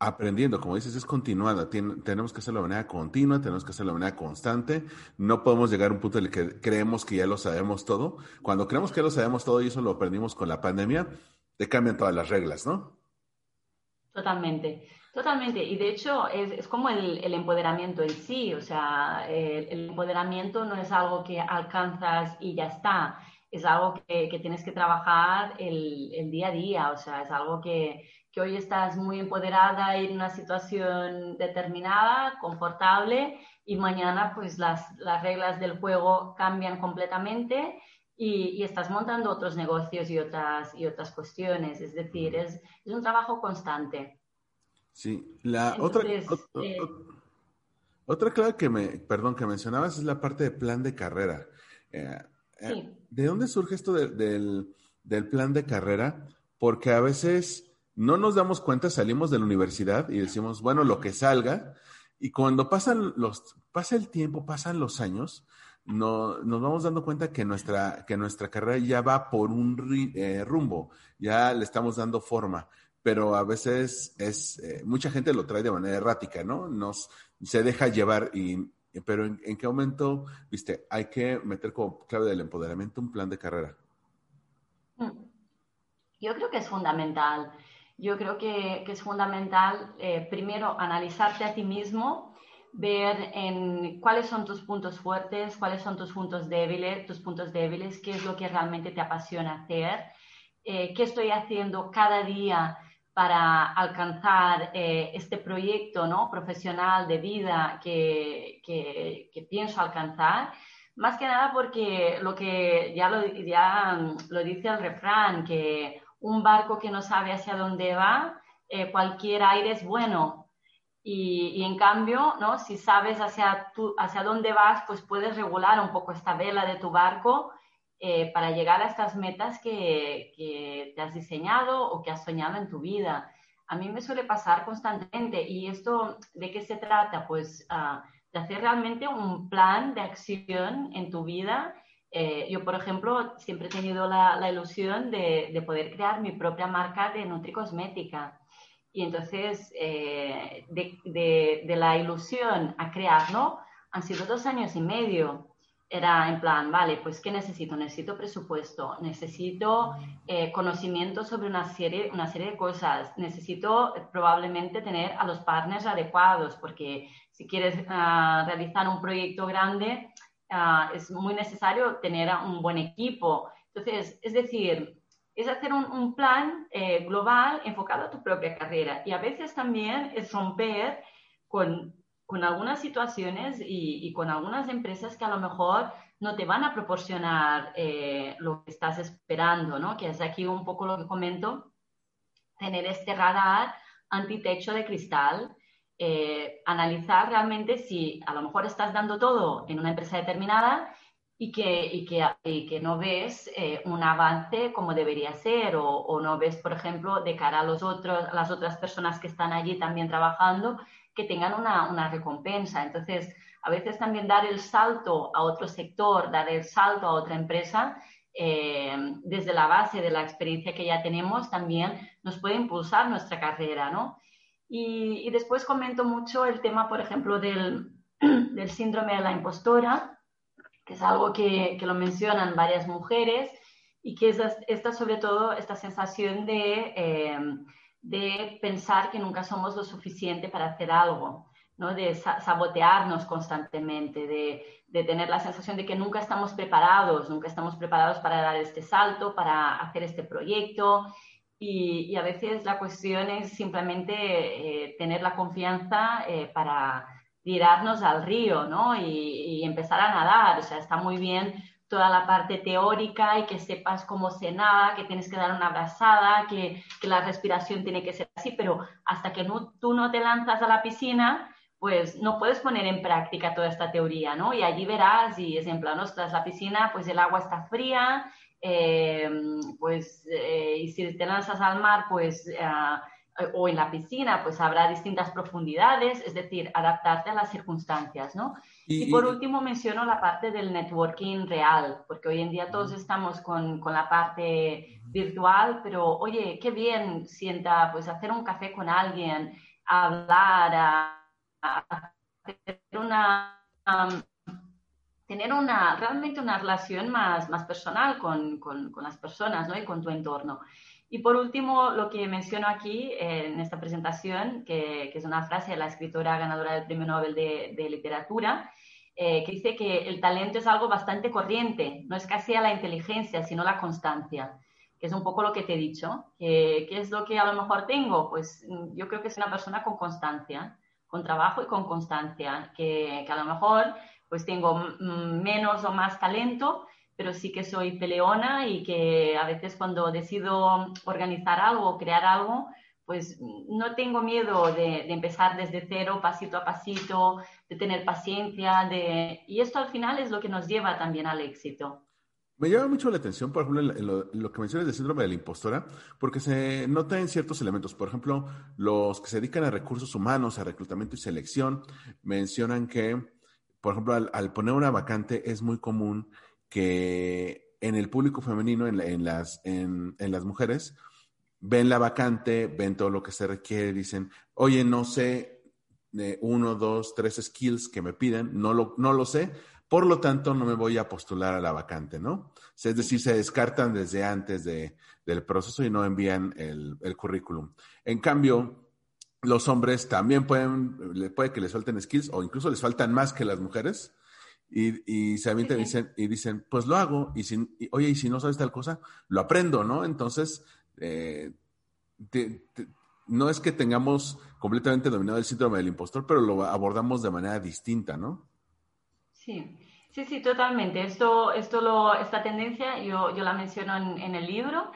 aprendiendo, como dices, es continuada. tenemos que hacerlo de manera continua, tenemos que hacerlo de manera constante. No podemos llegar a un punto en el que creemos que ya lo sabemos todo. Cuando creemos que ya lo sabemos todo, y eso lo aprendimos con la pandemia, te cambian todas las reglas, ¿no? Totalmente, totalmente. Y de hecho es, es como el, el, empoderamiento en sí. O sea, el, empoderamiento no es algo que alcanzas y ya está. Es algo que, que tienes que trabajar el, el, día a día. O sea, es algo que, que hoy estás muy empoderada en una situación determinada, confortable, y mañana pues las, las reglas del juego cambian completamente y, y, estás montando otros negocios y otras, y otras cuestiones. Es decir, es, es un trabajo constante. Sí, la Entonces, otra, eh, otra clave que me, perdón, que mencionabas es la parte de plan de carrera. Eh, eh sí. ¿De dónde surge esto de, del, del plan de carrera? Porque a veces no nos damos cuenta, salimos de la universidad y decimos, bueno, lo que salga, y cuando pasan los, pasa el tiempo, pasan los años, no, nos vamos dando cuenta que nuestra, que nuestra carrera ya va por un eh, rumbo, ya le estamos dando forma, pero a veces es, eh, mucha gente lo trae de manera errática, ¿no? Nos, se deja llevar y, pero en, qué momento, viste, hay que meter como clave del empoderamiento un plan de carrera. Mm. Yo creo que es fundamental. Yo creo que, que es fundamental, eh, primero, analizarte a ti mismo ver en cuáles son tus puntos fuertes, cuáles son tus puntos débiles, tus puntos débiles, qué es lo que realmente te apasiona hacer, eh, qué estoy haciendo cada día para alcanzar eh, este proyecto ¿no? profesional de vida que, que, pienso alcanzar. Más que nada porque lo que ya lo, ya lo dice el refrán, que un barco que no sabe hacia dónde va, eh, cualquier aire es bueno, y, y, en cambio, ¿no? si sabes hacia, tu, hacia dónde vas, pues puedes regular un poco esta vela de tu barco eh, para llegar a estas metas que, que, te has diseñado o que has soñado en tu vida. A mí me suele pasar constantemente. ¿Y esto de qué se trata? Pues uh, de hacer realmente un plan de acción en tu vida. Eh, yo, por ejemplo, siempre he tenido la, la ilusión de, de, poder crear mi propia marca de nutricosmética. Y entonces, eh, de, de, de, la ilusión a crearlo, han sido dos años y medio. Era en plan, vale, pues ¿qué necesito? Necesito presupuesto, necesito eh, conocimiento sobre una serie, una serie de cosas, necesito eh, probablemente tener a los partners adecuados, porque si quieres uh, realizar un proyecto grande, uh, es muy necesario tener un buen equipo. Entonces, es decir, es hacer un, plan eh, global enfocado a tu propia carrera. Y a veces también es romper con, con algunas situaciones y, y, con algunas empresas que a lo mejor no te van a proporcionar eh, lo que estás esperando, ¿no? Que es aquí un poco lo que comento, tener este radar antitecho de cristal, eh, analizar realmente si a lo mejor estás dando todo en una empresa determinada y que, y que, y que no ves eh, un avance como debería ser o, o, no ves, por ejemplo, de cara a, los otros, las otras personas que están allí también trabajando, que tengan una, una recompensa. Entonces, a veces también dar el salto a otro sector, dar el salto a otra empresa, eh, desde la base de la experiencia que ya tenemos, también nos puede impulsar nuestra carrera, ¿no? Y, y después comento mucho el tema, por ejemplo, del, del síndrome de la impostora, que es algo que, que, lo mencionan varias mujeres y que es esta sobre todo esta sensación de, eh, de pensar que nunca somos lo suficiente para hacer algo, ¿no? de sabotearnos constantemente, de, de, tener la sensación de que nunca estamos preparados, nunca estamos preparados para dar este salto, para hacer este proyecto. Y, y a veces la cuestión es simplemente eh, tener la confianza eh, para tirarnos al río, ¿no? Y, y, empezar a nadar. O sea, está muy bien toda la parte teórica y que sepas cómo se nada, que tienes que dar una abrazada, que, la respiración tiene que ser así, pero hasta que tú no te lanzas a la piscina, pues no puedes poner en práctica toda esta teoría, ¿no? Y allí verás, y es en plan, ostras, la piscina, pues el agua está fría, eh, pues, eh, y si te lanzas al mar, pues... Eh, o en la piscina, pues habrá distintas profundidades, es decir, adaptarte a las circunstancias, ¿no? Y, y por último menciono la parte del networking real, porque hoy en día todos estamos con, con, la parte virtual, pero oye, qué bien sienta pues hacer un café con alguien, hablar, a, a hacer una... Um, tener una, realmente una relación más, más personal con, con, con las personas ¿no? y con tu entorno. Y por último, lo que menciono aquí eh, en esta presentación, que, que, es una frase de la escritora ganadora del Premio Nobel de, Literatura, eh, que dice que el talento es algo bastante corriente, no es casi a la inteligencia, sino la constancia, que es un poco lo que te he dicho. ¿Qué es lo que a lo mejor tengo? Pues mm, yo creo que es una persona con constancia, con trabajo y con constancia, que, que a lo mejor pues tengo menos o más talento, pero sí que soy peleona y que a veces cuando decido organizar algo crear algo, pues no tengo miedo de, empezar desde cero, pasito a pasito, de tener paciencia, de... y esto al final es lo que nos lleva también al éxito. Me llama mucho la atención, por ejemplo, lo, que mencionas del síndrome de la impostora, porque se nota en ciertos elementos. Por ejemplo, los que se dedican a recursos humanos, a reclutamiento y selección, mencionan que, por ejemplo, al, al poner una vacante es muy común que en el público femenino, en, en las, en, las mujeres, ven la vacante, ven todo lo que se requiere, dicen, oye, no sé, eh, uno, dos, tres skills que me piden, no lo, no lo sé, por lo tanto no me voy a postular a la vacante, ¿no? Es decir, se descartan desde antes de, del proceso y no envían el, el currículum. En cambio, los hombres también pueden, puede que les falten skills o incluso les faltan más que las mujeres y, y se avientan y dicen, y dicen, pues lo hago, y, si, y, oye, y si no sabes tal cosa, lo aprendo, ¿no? Entonces, eh, te, te, no es que tengamos completamente dominado el síndrome del impostor, pero lo abordamos de manera distinta, ¿no? Sí, sí, sí, totalmente. Esto, esto lo, esta tendencia yo, yo la menciono en, en el libro.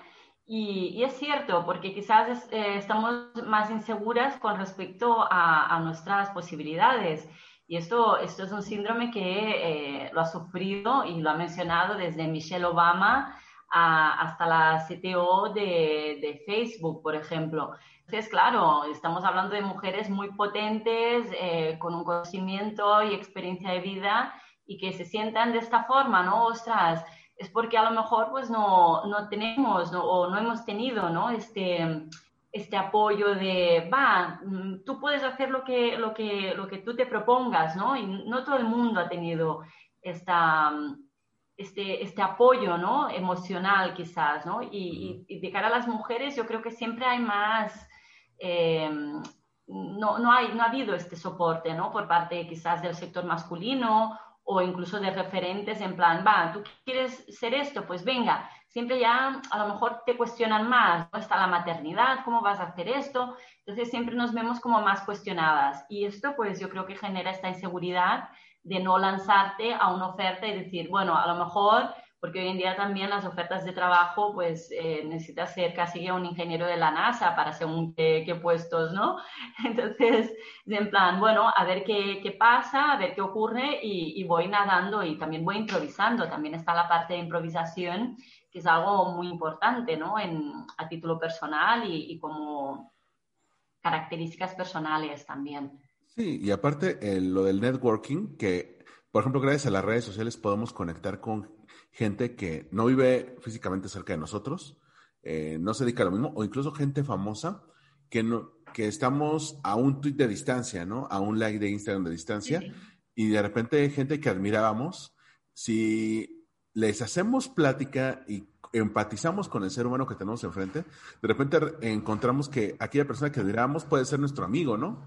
Y, y, es cierto, porque quizás es, eh, estamos más inseguras con respecto a, a nuestras posibilidades. Y esto, esto es un síndrome que eh, lo ha sufrido y lo ha mencionado desde Michelle Obama hasta la CTO de, Facebook, por ejemplo. Entonces, claro, estamos hablando de mujeres muy potentes, eh, con un conocimiento y experiencia de vida y que se sientan de esta forma, ¿no? Ostras, es porque a lo mejor pues no, no tenemos o no hemos tenido, ¿no? Este este apoyo de, va, mm, tú puedes hacer lo que, lo que, lo que tú te propongas, ¿no? Y no todo el mundo ha tenido esta, este, este apoyo, ¿no? Emocional quizás, ¿no? Y, y, de cara a las mujeres yo creo que siempre hay más, eh, no, no, hay, no ha habido este soporte, ¿no? Por parte quizás del sector masculino o incluso de referentes en plan, va, tú quieres ser esto, pues venga, siempre ya a lo mejor te cuestionan más, ¿no? Está la maternidad, ¿cómo vas a hacer esto? Entonces siempre nos vemos como más cuestionadas y esto pues yo creo que genera esta inseguridad de no lanzarte a una oferta y decir, bueno, a lo mejor porque hoy en día también las ofertas de trabajo, pues eh, necesitas ser casi un ingeniero de la NASA para según qué, qué puestos, ¿no? Entonces, en plan, bueno, a ver qué, qué pasa, a ver qué ocurre y, y, voy nadando y también voy improvisando. También está la parte de improvisación, que es algo muy importante, ¿no? En, a título personal y, y como características personales también. Sí, y aparte eh, lo del networking, que por ejemplo gracias a las redes sociales podemos conectar con gente que no vive físicamente cerca de nosotros, eh, no se dedica a lo mismo, o incluso gente famosa que, no, que estamos a un tweet de distancia, ¿no? A un like de Instagram de distancia, y de repente gente que admirábamos, si les hacemos plática y empatizamos con el ser humano que tenemos enfrente, de repente encontramos que aquella persona que admiramos puede ser nuestro amigo, ¿no?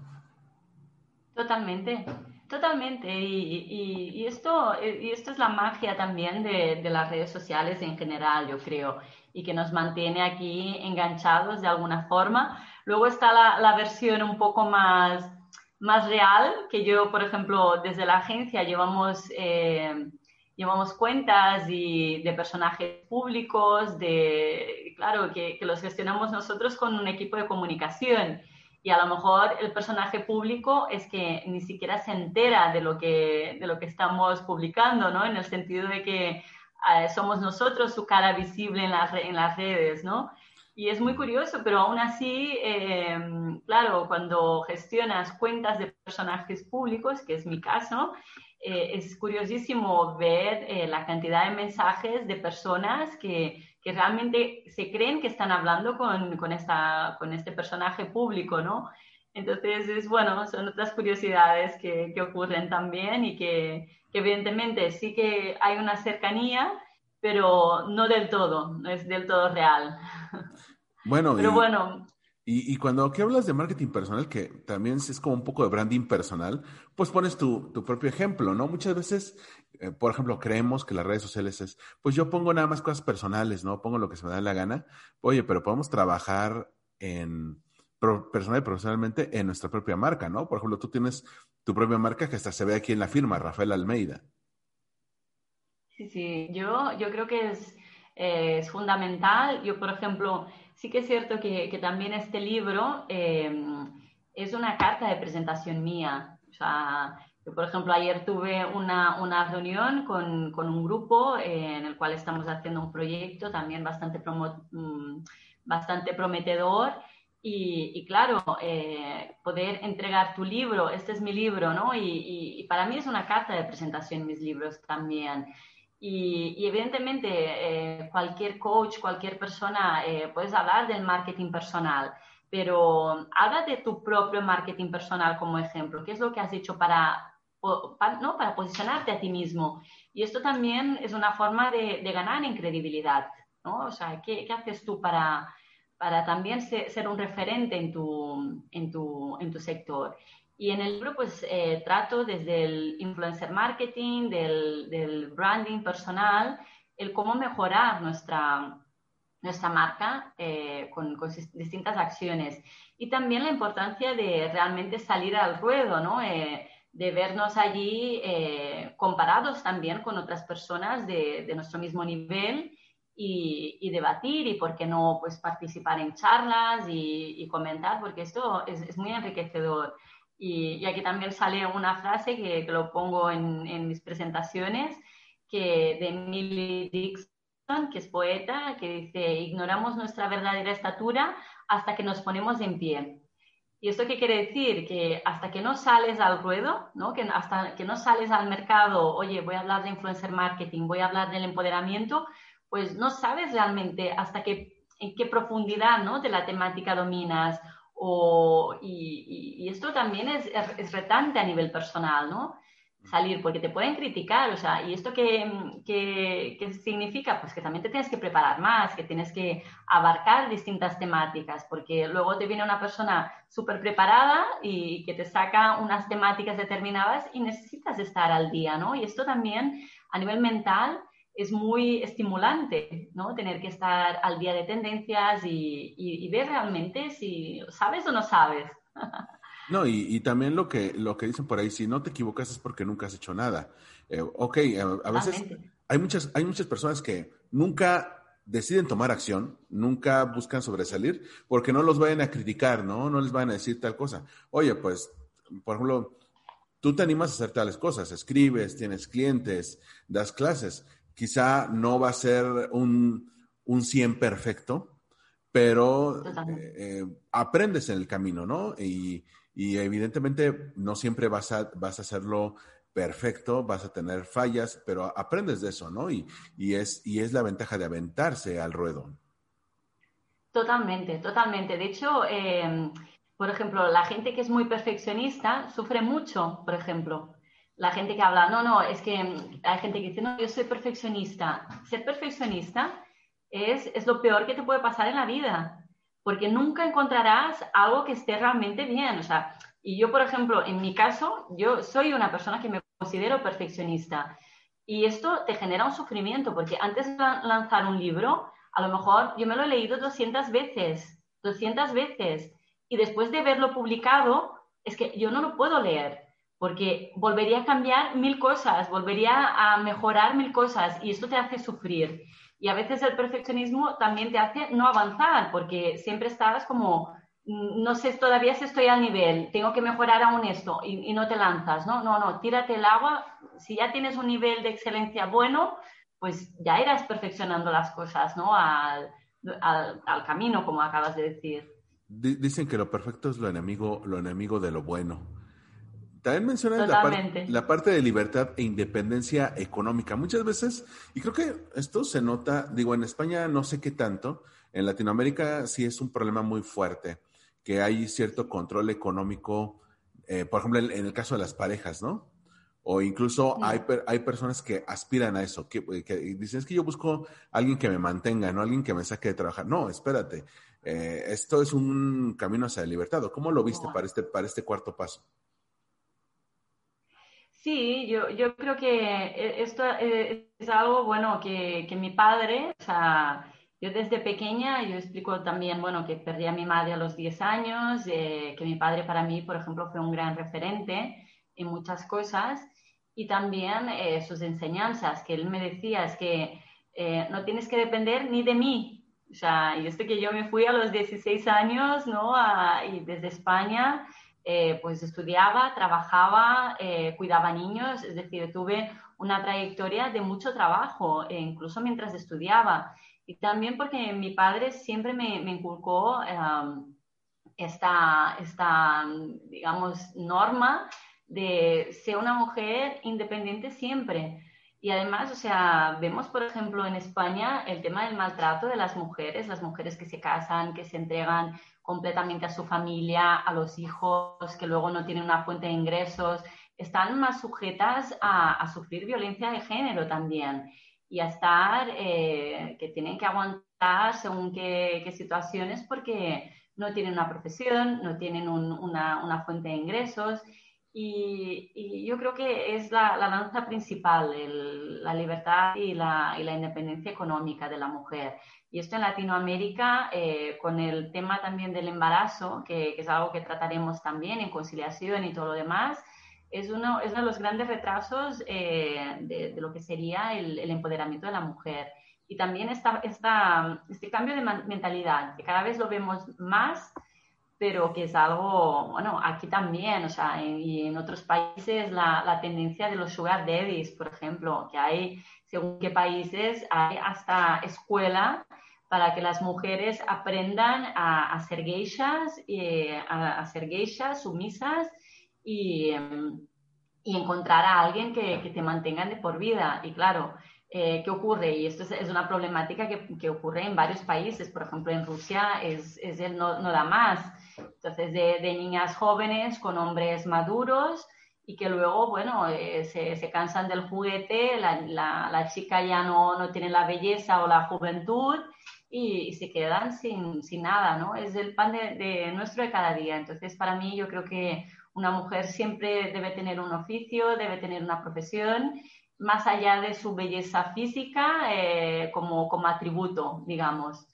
Totalmente. Totalmente, y, esto, y esto es la magia también de, las redes sociales en general, yo creo, y que nos mantiene aquí enganchados de alguna forma. Luego está la, la versión un poco más, más real, que yo, por ejemplo, desde la agencia llevamos, eh, llevamos cuentas y de personajes públicos, de, claro, que, que los gestionamos nosotros con un equipo de comunicación y a lo mejor el personaje público es que ni siquiera se entera de lo que, de lo que estamos publicando, ¿no? En el sentido de que eh, somos nosotros su cara visible en las, en las redes, ¿no? Y es muy curioso, pero aún así, eh, claro, cuando gestionas cuentas de personajes públicos, que es mi caso, eh, es curiosísimo ver eh, la cantidad de mensajes de personas que, que, realmente se creen que están hablando con, con, esta, con este personaje público, ¿no? Entonces, es bueno, son otras curiosidades que, que ocurren también y que, que, evidentemente sí que hay una cercanía, pero no del todo, no es del todo real. Bueno, pero bueno, y, cuando aquí hablas de marketing personal, que también es como un poco de branding personal, pues pones tu, tu propio ejemplo, ¿no? Muchas veces, eh, por ejemplo, creemos que las redes sociales es, pues yo pongo nada más cosas personales, ¿no? Pongo lo que se me da la gana. Oye, pero podemos trabajar en personal y profesionalmente en nuestra propia marca, ¿no? Por ejemplo, tú tienes tu propia marca que hasta se ve aquí en la firma, Rafael Almeida. Sí, sí, yo, yo creo que es, eh, es fundamental. Yo, por ejemplo, sí que es cierto que, también este libro eh, es una carta de presentación mía. O sea, yo, por ejemplo, ayer tuve una, una reunión con, con, un grupo eh, en el cual estamos haciendo un proyecto también bastante, promo, mm, bastante prometedor. Y, claro, eh, poder entregar tu libro, este es mi libro, ¿no? Y, para mí es una carta de presentación mis libros también. Y, y evidentemente eh, cualquier coach, cualquier persona, eh, puedes hablar del marketing personal, pero habla de tu propio marketing personal como ejemplo. ¿Qué es lo que has hecho para, para, ¿no? para posicionarte a ti mismo? Y esto también es una forma de, de ganar en credibilidad. ¿no? O sea, ¿qué, qué haces tú para, para también ser, ser, un referente en tu, en tu, en tu sector? Y en el libro pues eh, trato desde el influencer marketing, del, del, branding personal, el cómo mejorar nuestra, nuestra marca eh, con, con, distintas acciones. Y también la importancia de realmente salir al ruedo, ¿no? Eh, de vernos allí eh, comparados también con otras personas de, de nuestro mismo nivel y, y, debatir y, por qué no, pues participar en charlas y, y comentar, porque esto es, es muy enriquecedor. Y, y, aquí también sale una frase que, que lo pongo en, en, mis presentaciones, que de Emily Dixon, que es poeta, que dice, ignoramos nuestra verdadera estatura hasta que nos ponemos en pie. ¿Y esto qué quiere decir? Que hasta que no sales al ruedo, ¿no? que hasta que no sales al mercado, oye, voy a hablar de influencer marketing, voy a hablar del empoderamiento, pues no sabes realmente hasta qué, en qué profundidad ¿no? de la temática dominas o, y, y, esto también es, es, retante a nivel personal, ¿no? Salir, porque te pueden criticar, o sea, ¿y esto qué, qué, qué, significa? Pues que también te tienes que preparar más, que tienes que abarcar distintas temáticas, porque luego te viene una persona súper preparada y que te saca unas temáticas determinadas y necesitas estar al día, ¿no? Y esto también a nivel mental es muy estimulante, ¿no? Tener que estar al día de tendencias y, y, y ver realmente si sabes o no sabes. No, y, y, también lo que, lo que dicen por ahí, si no te equivocas es porque nunca has hecho nada. Eh, ok, a, a, veces, hay muchas, hay muchas personas que nunca deciden tomar acción, nunca buscan sobresalir, porque no los vayan a criticar, ¿no? No les van a decir tal cosa. Oye, pues, por ejemplo, tú te animas a hacer tales cosas, escribes, tienes clientes, das clases. Quizá no va a ser un, un 100 perfecto, pero eh, eh, aprendes en el camino, ¿no? Y, y, evidentemente no siempre vas a, vas a hacerlo perfecto, vas a tener fallas, pero aprendes de eso, ¿no? Y, y, es, y es la ventaja de aventarse al ruedo. Totalmente, totalmente. De hecho, em, por ejemplo, la gente que es muy perfeccionista sufre mucho, por ejemplo. La gente que habla, no, no, es que hay gente que dice, no, yo soy perfeccionista. Ser perfeccionista es, es lo peor que te puede pasar en la vida, porque nunca encontrarás algo que esté realmente bien. O sea, y yo, por ejemplo, en mi caso, yo soy una persona que me considero perfeccionista. Y esto te genera un sufrimiento, porque antes de lanzar un libro, a lo mejor yo me lo he leído 200 veces, 200 veces. Y después de verlo publicado, es que yo no lo puedo leer, porque volvería a cambiar mil cosas, volvería a mejorar mil cosas, y esto te hace sufrir. Y a veces el perfeccionismo también te hace no avanzar, porque siempre estás como no sé todavía si estoy al nivel, tengo que mejorar aún esto y, no te lanzas, ¿no? No, no, tírate el agua. Si ya tienes un nivel de excelencia bueno, pues ya irás perfeccionando las cosas, ¿no? Al, camino, como acabas de decir. Dicen que lo perfecto es lo enemigo, lo enemigo de lo bueno. También mencionas la, la, parte de libertad e independencia económica. Muchas veces, y creo que esto se nota, digo, en España no sé qué tanto, en Latinoamérica sí es un problema muy fuerte que hay cierto control económico, eh, por ejemplo, en, el caso de las parejas, ¿no? O incluso hay, hay personas que aspiran a eso, que, dicen, es que yo busco a alguien que me mantenga, no alguien que me saque de trabajar. No, espérate, eh, esto es un camino hacia la libertad. ¿Cómo lo viste para este, para este cuarto paso? Sí, yo, yo creo que eh, esto es algo, bueno, que, que mi padre, o sea, yo desde pequeña, yo explico también, bueno, que perdí a mi madre a los 10 años, eh, que mi padre para mí, por ejemplo, fue un gran referente en muchas cosas y también eh, sus enseñanzas, que él me decía, es que eh, no tienes que depender ni de mí. O sea, y esto que yo me fui a los 16 años, ¿no? y desde España, pues estudiaba, trabajaba, cuidaba niños, es decir, tuve una trayectoria de mucho trabajo, incluso mientras estudiaba. Y también porque mi padre siempre me, inculcó esta, esta, digamos, norma de ser una mujer independiente siempre. Y además, o sea, vemos, por ejemplo, en España el tema del maltrato de las mujeres, las mujeres que se casan, que se entregan completamente a su familia, a los hijos, que luego no tienen una fuente de ingresos, están más sujetas a, sufrir violencia de género también y a estar, eh, que tienen que aguantar según qué, situaciones porque no tienen una profesión, no tienen una, una, fuente de ingresos. Y, yo creo que es la, la lanza principal, la libertad y la, y la, independencia económica de la mujer. Y esto en Latinoamérica, eh, con el tema también del embarazo, que, que, es algo que trataremos también en conciliación y todo lo demás, es uno, es uno de los grandes retrasos eh, de, lo que sería el, empoderamiento de la mujer. Y también esta, esta, este cambio de mentalidad, que cada vez lo vemos más, pero que es algo, bueno, aquí también, o sea, y en otros países la, la, tendencia de los sugar daddies, por ejemplo, que hay, según qué países, hay hasta escuela para que las mujeres aprendan a, a ser geishas, a, a ser geishas, sumisas, y, em, y encontrar a alguien que, que, te mantenga de por vida. Y claro, eh, ¿qué ocurre? Y esto es, una problemática que, que, ocurre en varios países. Por ejemplo, en Rusia es, es el no, no, da más. Entonces, de, de, niñas jóvenes con hombres maduros y que luego, bueno, eh, se, se, cansan del juguete, la, la, la, chica ya no, no tiene la belleza o la juventud y, se quedan sin, sin, nada, ¿no? Es el pan de, de nuestro de cada día. Entonces, para mí, yo creo que una mujer siempre debe tener un oficio, debe tener una profesión, más allá de su belleza física, eh, como, como atributo, digamos.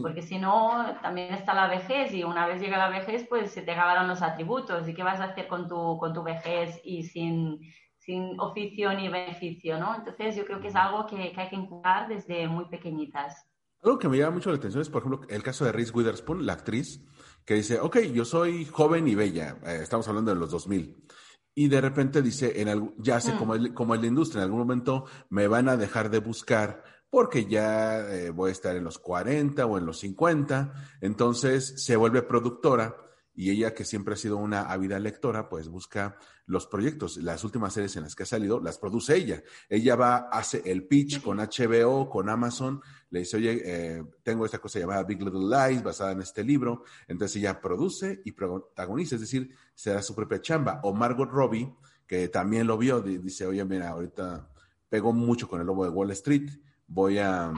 Porque si no, también está la vejez y una vez llega la vejez, pues se te acabaron los atributos. ¿Y qué vas a hacer con tu, con tu vejez y sin, sin oficio ni beneficio, ¿no? Entonces yo creo que es algo que, que hay que empujar desde muy pequeñitas. Algo que me llama mucho la atención es, por ejemplo, el caso de Reese Witherspoon, la actriz, que dice, ok, yo soy joven y bella, eh, estamos hablando de los 2000, y de repente dice, en el, ya sé, mm. como, es, como la industria, en algún momento me van a dejar de buscar porque ya eh, voy a estar en los 40 o en los 50, entonces se vuelve productora y ella que siempre ha sido una ávida lectora, pues busca los proyectos. Las últimas series en las que ha salido las produce ella. Ella va, hace el pitch con HBO, con Amazon, le dice, oye, eh, tengo esta cosa llamada Big Little Lies basada en este libro. Entonces ella produce y protagoniza, es decir, será su propia chamba. O Margot Robbie, que también lo vio, dice, oye, mira, ahorita pegó mucho con el lobo de Wall Street, voy a...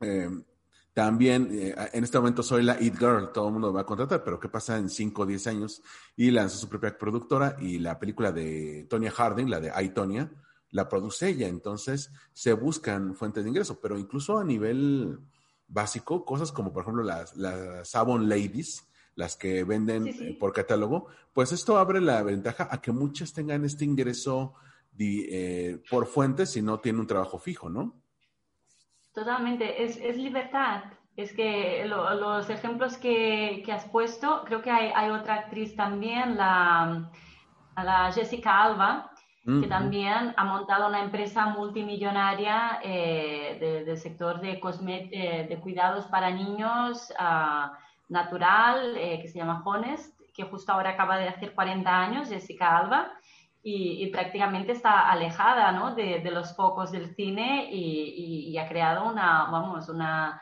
Eh, también, eh, en este momento soy la It Girl, todo el mundo me va a contratar, pero ¿qué pasa en 5 o 10 años? Y lanzó su propia productora y la película de Tonya Harding, la de I, Tonya, la produce ella. Entonces, se buscan fuentes de ingreso, pero incluso a nivel básico, cosas como, por ejemplo, las, las Avon Ladies, las que venden eh, por catálogo, pues esto abre la ventaja a que muchas tengan este ingreso eh, por fuentes si no tienen un trabajo fijo, ¿no? Totalmente, es, es libertad. Es que los ejemplos que, que, has puesto, creo que hay, hay, otra actriz también, la, la Jessica Alba, que también ha montado una empresa multimillonaria eh, del sector de, eh, de cuidados para niños uh, natural, eh, que se llama Honest, que justo ahora acaba de hacer 40 años, Jessica Alba y, prácticamente está alejada ¿no? de, de, los focos del cine y, y, ha creado una, vamos, una,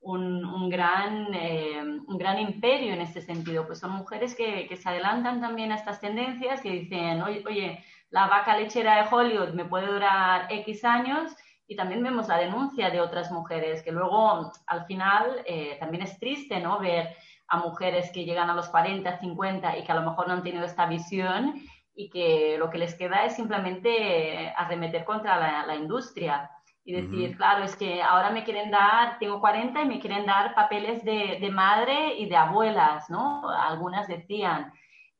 un, un gran, eh, un gran imperio en este sentido. Pues son mujeres que, que, se adelantan también a estas tendencias, que dicen, oye, oye, la vaca lechera de Hollywood me puede durar X años. Y también vemos la denuncia de otras mujeres, que luego al final eh, también es triste ¿no? ver a mujeres que llegan a los 40, 50 y que a lo mejor no han tenido esta visión y que lo que les queda es simplemente arremeter contra la, industria y decir, claro, es que ahora me quieren dar, tengo 40 y me quieren dar papeles de, de madre y de abuelas, ¿no? Algunas decían.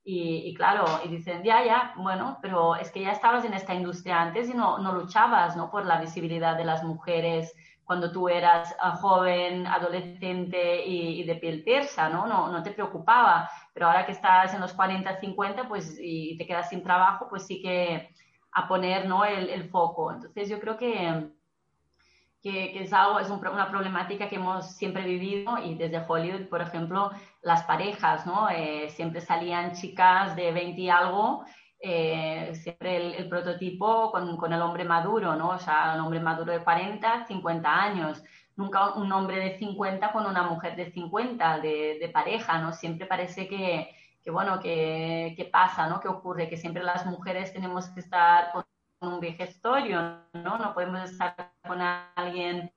Y, y, claro, y dicen, ya, ya, bueno, pero es que ya estabas en esta industria antes y no, no luchabas, ¿no? Por la visibilidad de las mujeres cuando tú eras ah, joven, adolescente y, de piel tersa, ¿no? ¿no? No te preocupaba, pero ahora que estás en los 40, 50, pues y te quedas sin trabajo, pues sí que a poner ¿no? el, el foco. Entonces yo creo que, que, es algo, es una problemática que hemos siempre vivido y desde Hollywood, por ejemplo, las parejas, ¿no? Eh, siempre salían chicas de 20 y algo eh, siempre el, prototipo con, con, el hombre maduro, ¿no? O sea, un hombre maduro de 40, 50 años. Nunca un hombre de 50 con una mujer de 50, de, de pareja, ¿no? Siempre parece que, que bueno, que, que, pasa, ¿no? Que ocurre, que siempre las mujeres tenemos que estar un vejestorio, ¿no? No podemos estar con alguien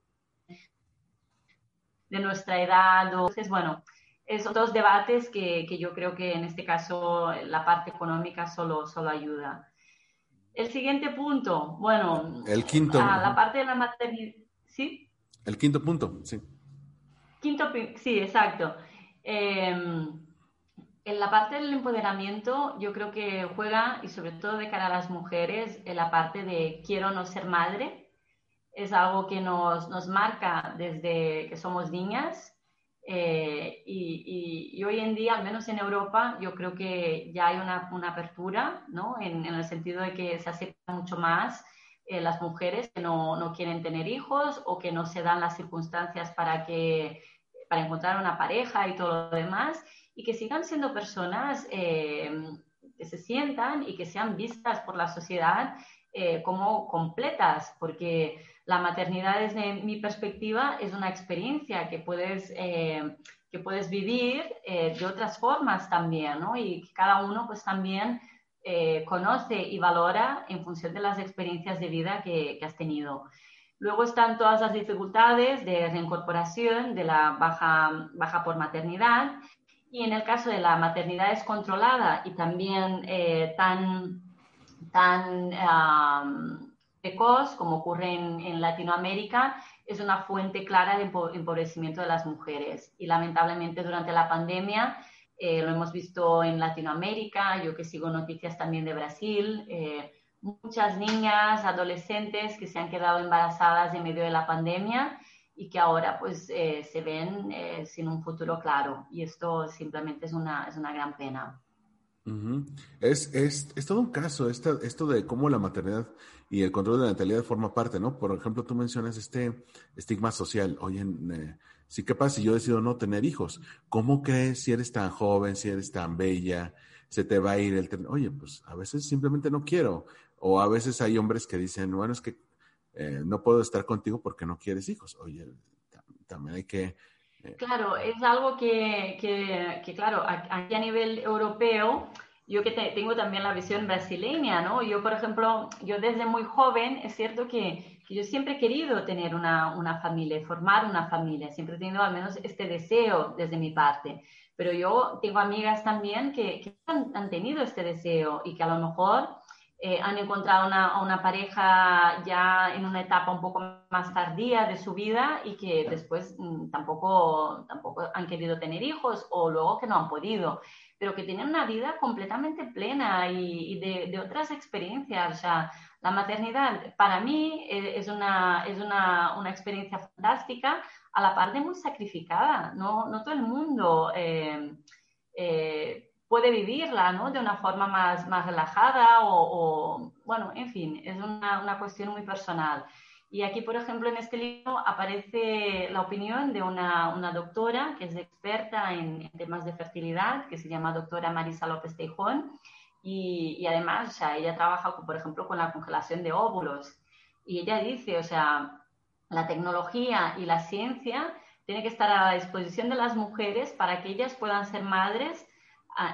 de nuestra edad. Entonces, bueno, esos dos debates que, que, yo creo que en este caso la parte económica solo, solo ayuda. El siguiente punto, bueno, el quinto. la parte de la maternidad, ¿sí? El quinto punto, sí. Quinto, sí, exacto. Em, en la parte del empoderamiento, yo creo que juega, y sobre todo de cara a las mujeres, en la parte de quiero no ser madre. Es algo que nos, nos marca desde que somos niñas eh, y, hoy en día, al menos en Europa, yo creo que ya hay una, apertura, ¿no? En, en, el sentido de que se acepta mucho más eh, las mujeres que no, no, quieren tener hijos o que no se dan las circunstancias para, que, para encontrar una pareja y todo lo demás, y que sigan siendo personas eh, que se sientan y que sean vistas por la sociedad como completas, porque la maternidad desde mi perspectiva es una experiencia que puedes, eh, que puedes vivir eh, de otras formas también, ¿no? Y cada uno pues también eh, conoce y valora en función de las experiencias de vida que, que, has tenido. Luego están todas las dificultades de reincorporación de la baja, baja por maternidad y en el caso de la maternidad descontrolada y también tan, tan precoz, como ocurre en, Latinoamérica, es una fuente clara de empobrecimiento de las mujeres. Y lamentablemente durante la pandemia eh, lo hemos visto en Latinoamérica, yo que sigo noticias también de Brasil, eh, muchas niñas, adolescentes que se han quedado embarazadas en medio de la pandemia y que ahora pues eh, se ven eh, sin un futuro claro. Y esto simplemente es una, es una gran pena. es, es, es, todo un caso esto, esto de cómo la maternidad y el control de la natalidad forma parte, ¿no? Por ejemplo, tú mencionas este estigma social. Oye, eh, sí, ¿qué pasa si yo decido no tener hijos? ¿Cómo crees si eres tan joven, si eres tan bella, se te va a ir el... Oye, pues a veces simplemente no quiero. O a veces hay hombres que dicen, bueno, es que eh, no puedo estar contigo porque no quieres hijos. Oye, también hay que... Eh, claro, es algo que, que, claro, aquí a nivel europeo, yo que tengo también la visión brasileña, ¿no? Yo, por ejemplo, yo desde muy joven, es cierto que, que yo siempre he querido tener una, una, familia, formar una familia, siempre he tenido al menos este deseo desde mi parte. Pero yo tengo amigas también que, que han, han, tenido este deseo y que a lo mejor eh, han encontrado una, una, pareja ya en una etapa un poco más tardía de su vida y que después mm, tampoco, tampoco han querido tener hijos o luego que no han podido, pero que tienen una vida completamente plena y, de, de, otras experiencias. O sea, la maternidad para mí eh, es una, es una, una experiencia fantástica, a la parte muy sacrificada. No, no todo el mundo. Eh, eh, puede vivirla ¿no? de una forma más, más relajada o, bueno, en fin, es una, una, cuestión muy personal. Y aquí, por ejemplo, en este libro aparece la opinión de una, una doctora que es experta en, temas de fertilidad, que se llama doctora Marisa López Teijón, y, y además, o sea, ella trabaja, por ejemplo, con la congelación de óvulos. Y ella dice, o sea, la tecnología y la ciencia tiene que estar a la disposición de las mujeres para que ellas puedan ser madres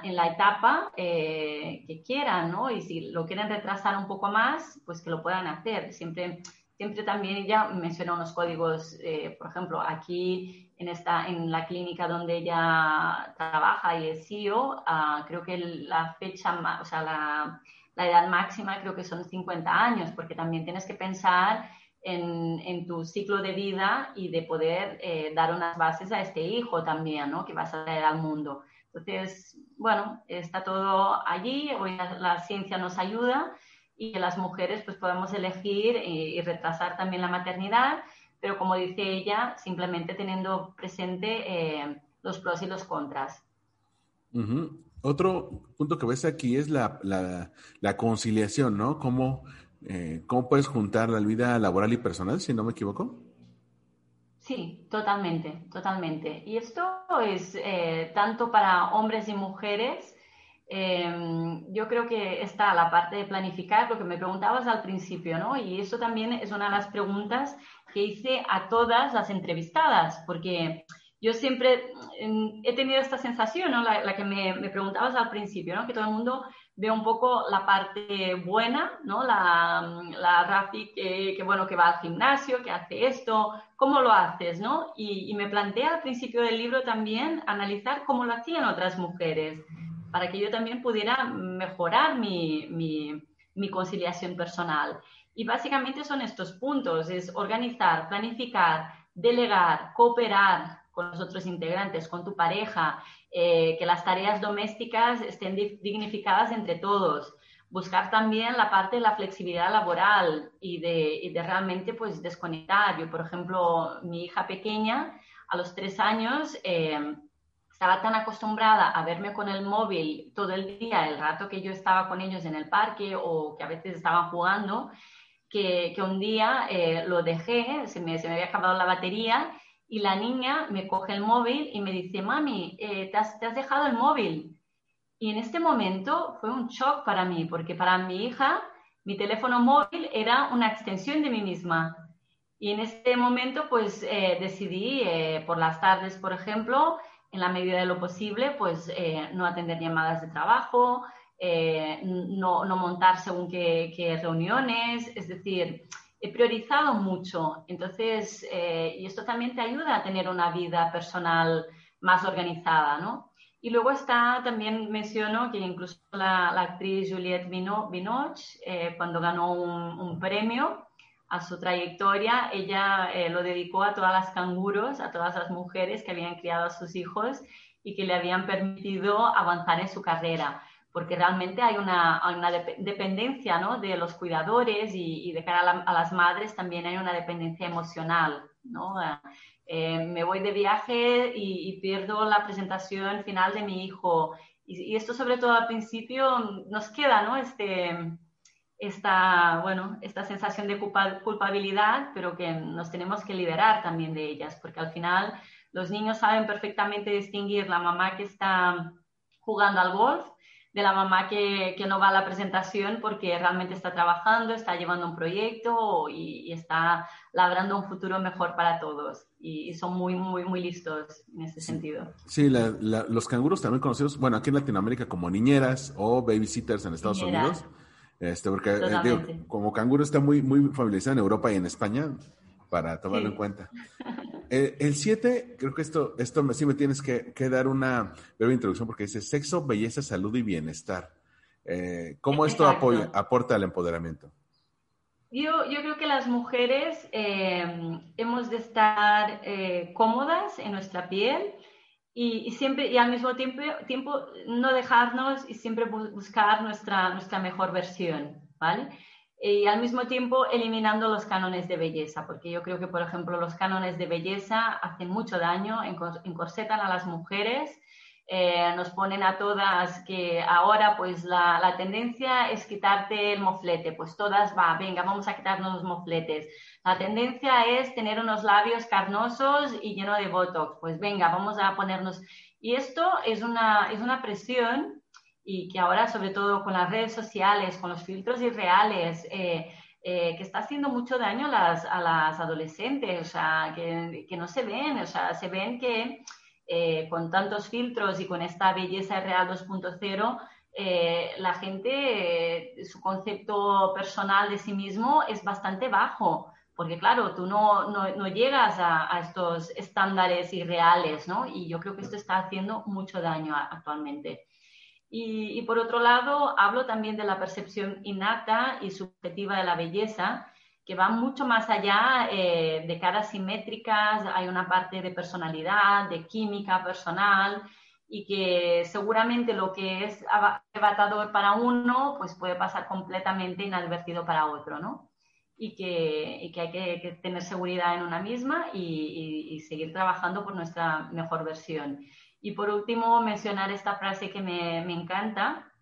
en la etapa eh, que quieran, ¿no? Y si lo quieren retrasar un poco más, pues que lo puedan hacer. Siempre, siempre también ella menciona unos códigos, eh, por ejemplo, aquí en, esta, en la clínica donde ella trabaja y es CEO, ah, creo que la fecha, o sea, la, la, edad máxima creo que son 50 años, porque también tienes que pensar en, en tu ciclo de vida y de poder eh, dar unas bases a este hijo también, ¿no? Que vas a traer al mundo. Entonces, bueno, está todo allí, hoy la, ciencia nos ayuda y las mujeres pues podemos elegir y, retrasar también la maternidad, pero como dice ella, simplemente teniendo presente eh, los pros y los contras. Otro punto que ves aquí es la, la, conciliación, ¿no? ¿Cómo, eh, ¿Cómo puedes juntar la vida laboral y personal, si no me equivoco? Sí, totalmente, totalmente. Y esto es eh, tanto para hombres y mujeres. Em, yo creo que está la parte de planificar, lo que me preguntabas al principio, ¿no? Y eso también es una de las preguntas que hice a todas las entrevistadas, porque yo siempre em, he tenido esta sensación, ¿no? La, que me, me, preguntabas al principio, ¿no? Que todo el mundo ve un poco la parte buena, ¿no? La, la Rafi que, bueno, que va al gimnasio, que hace esto, cómo lo haces, ¿no? Y, me plantea al principio del libro también analizar cómo lo hacían otras mujeres, para que yo también pudiera mejorar mi, mi, mi conciliación personal. Y básicamente son estos puntos, es organizar, planificar, delegar, cooperar con los otros integrantes, con tu pareja, eh, que las tareas domésticas estén dignificadas entre todos. Buscar también la parte de la flexibilidad laboral y de, realmente pues desconectar. Yo, por ejemplo, mi hija pequeña, a los tres años, eh, estaba tan acostumbrada a verme con el móvil todo el día, el rato que yo estaba con ellos en el parque o que a veces estaban jugando, que, que un día eh, lo dejé, se me, se me había acabado la batería y la niña me coge el móvil y me dice, mami, eh, ¿te, has, dejado el móvil. Y en este momento fue un shock para mí, porque para mi hija mi teléfono móvil era una extensión de mí misma. Y en este momento pues eh, decidí eh, por las tardes, por ejemplo, en la medida de lo posible, pues no atender llamadas de trabajo, no, no, montar según qué reuniones, es decir, he priorizado mucho. Entonces, eh, y esto también te ayuda a tener una vida personal más organizada, ¿no? Y luego está, también menciono que incluso la, actriz Juliette Binoche, eh, cuando ganó un, premio a su trayectoria, ella eh, lo dedicó a todas las canguros, a todas las mujeres que habían criado a sus hijos y que le habían permitido avanzar en su carrera porque realmente hay una, dependencia ¿no? de los cuidadores y, de cara a, las madres también hay una dependencia emocional. ¿no? Eh, me voy de viaje y, pierdo la presentación final de mi hijo. Y, esto sobre todo al principio nos queda ¿no? este, esta, bueno, esta sensación de culpabilidad, pero que nos tenemos que liberar también de ellas, porque al final los niños saben perfectamente distinguir la mamá que está jugando al golf de la mamá que, que, no va a la presentación porque realmente está trabajando, está llevando un proyecto y, está labrando un futuro mejor para todos. Y, son muy, muy, muy listos en ese sentido. Sí, los canguros también conocidos, bueno, aquí en Latinoamérica como niñeras o babysitters en Estados Unidos. Este, porque eh, como canguro está muy, muy familiarizado en Europa y en España, para tomarlo en cuenta. Eh, el 7, creo que esto, esto sí me tienes que, dar una breve introducción porque dice sexo, belleza, salud y bienestar. Eh, ¿Cómo esto apoya, aporta al empoderamiento? Yo, yo creo que las mujeres eh, hemos de estar cómodas en nuestra piel y, siempre y al mismo tiempo, tiempo no dejarnos y siempre buscar nuestra, nuestra mejor versión, ¿vale? Y al mismo tiempo eliminando los cánones de belleza, porque yo creo que, por ejemplo, los cánones de belleza hacen mucho daño, encorsetan a las mujeres, eh, nos ponen a todas que ahora pues la, la, tendencia es quitarte el moflete, pues todas va, venga, vamos a quitarnos los mofletes. La tendencia es tener unos labios carnosos y lleno de botox, pues venga, vamos a ponernos... Y esto es una, es una presión y que ahora, sobre todo con las redes sociales, con los filtros irreales, eh, eh, que está haciendo mucho daño a las, a las adolescentes, o sea, que, que, no se ven, o sea, se ven que eh, con tantos filtros y con esta belleza real 2.0, la gente, su concepto personal de sí mismo es bastante bajo, porque claro, tú no, no, no llegas a, a, estos estándares irreales, ¿no? Y yo creo que esto está haciendo mucho daño actualmente. Y, por otro lado, hablo también de la percepción innata y subjetiva de la belleza, que va mucho más allá eh, de caras simétricas, hay una parte de personalidad, de química personal, y que seguramente lo que es arrebatador para uno, pues puede pasar completamente inadvertido para otro, ¿no? Y que, hay que, tener seguridad en una misma y seguir trabajando por nuestra mejor versión. Y por último, mencionar esta frase que me, me encanta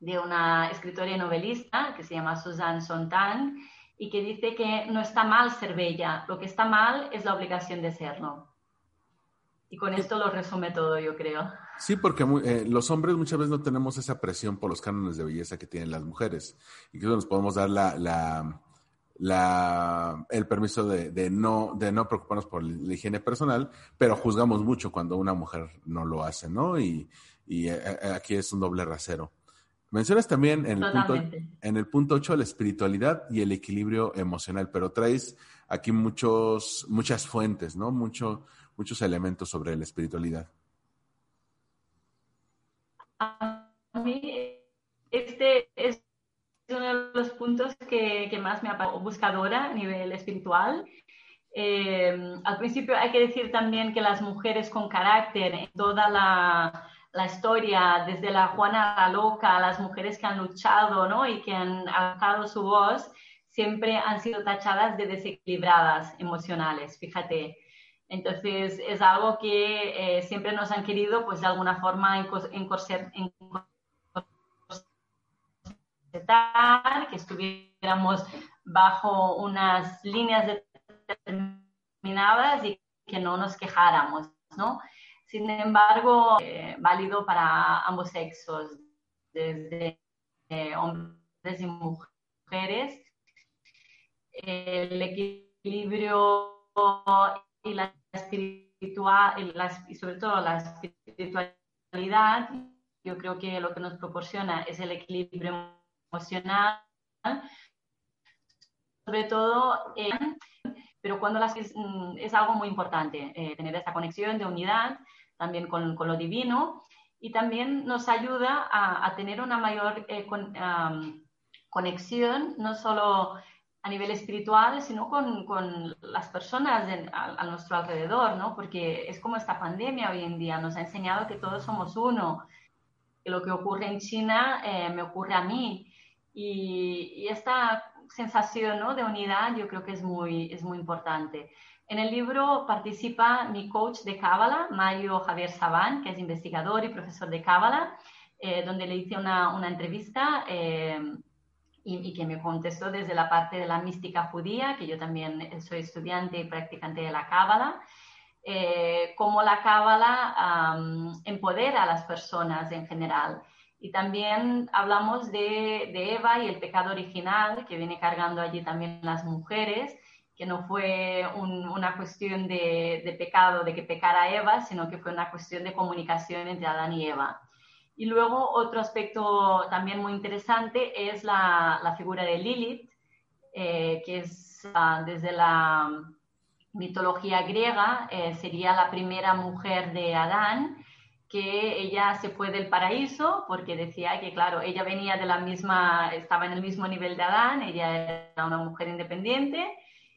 de una escritora y novelista que se llama Suzanne Sontag y que dice que no está mal ser bella, lo que está mal es la obligación de serlo. Y con esto lo resume todo, yo creo. Sí, porque eh, los hombres muchas veces no tenemos esa presión por los cánones de belleza que tienen las mujeres. Que nos podemos dar la, la, el permiso de, de, no, de no preocuparnos por la higiene personal, pero juzgamos mucho cuando una mujer no lo hace, ¿no? Y, y eh, eh, aquí es un doble rasero. Mencionas también en el, punto, en el punto 8 la espiritualidad y el equilibrio emocional, pero traes aquí muchos, muchas fuentes, ¿no? Mucho, muchos elementos sobre la espiritualidad. A mí, este es uno de los puntos que, que más me ha buscadora a nivel espiritual. Eh, al principio hay que decir también que las mujeres con carácter en toda la, la historia, desde la Juana la Loca, las mujeres que han luchado ¿no? y que han alzado su voz, siempre han sido tachadas de desequilibradas emocionales, fíjate. Entonces es algo que eh, siempre nos han querido, pues de alguna forma, encorsetar que estuviéramos bajo unas líneas determinadas y que no nos quejáramos, ¿no? Sin embargo, eh, válido para ambos sexos, desde eh, hombres y mujeres, el equilibrio y la espiritual y sobre todo la espiritualidad, yo creo que lo que nos proporciona es el equilibrio emocional, sobre todo, pero cuando las, es, mm, es, algo muy importante, eh, tener esta conexión de unidad también con, con, lo divino y también nos ayuda a, a tener una mayor eh, conexión, no solo a nivel espiritual, sino con, con las personas a, a, nuestro alrededor, ¿no? Porque es como esta pandemia hoy en día nos ha enseñado que todos somos uno, que lo que ocurre en China eh, me ocurre a mí. Y, esta sensación ¿no? de unidad yo creo que es muy, es muy importante. En el libro participa mi coach de Cábala, Mario Javier Sabán, que es investigador y profesor de Cábala, eh, donde le hice una, una entrevista eh, y, que me contestó desde la parte de la mística judía, que yo también soy estudiante y practicante de la Cábala, eh, cómo la Cábala empodera a las personas en general. Y también hablamos de, Eva y el pecado original que viene cargando allí también las mujeres, que no fue una cuestión de, pecado, de que pecara Eva, sino que fue una cuestión de comunicación entre Adán y Eva. Y luego otro aspecto también muy interesante es la, la figura de Lilith, eh, que es ah, desde la mitología griega, eh, sería la primera mujer de Adán, que ella se fue del paraíso porque decía que, claro, ella venía de la misma, estaba en el mismo nivel de Adán, ella era una mujer independiente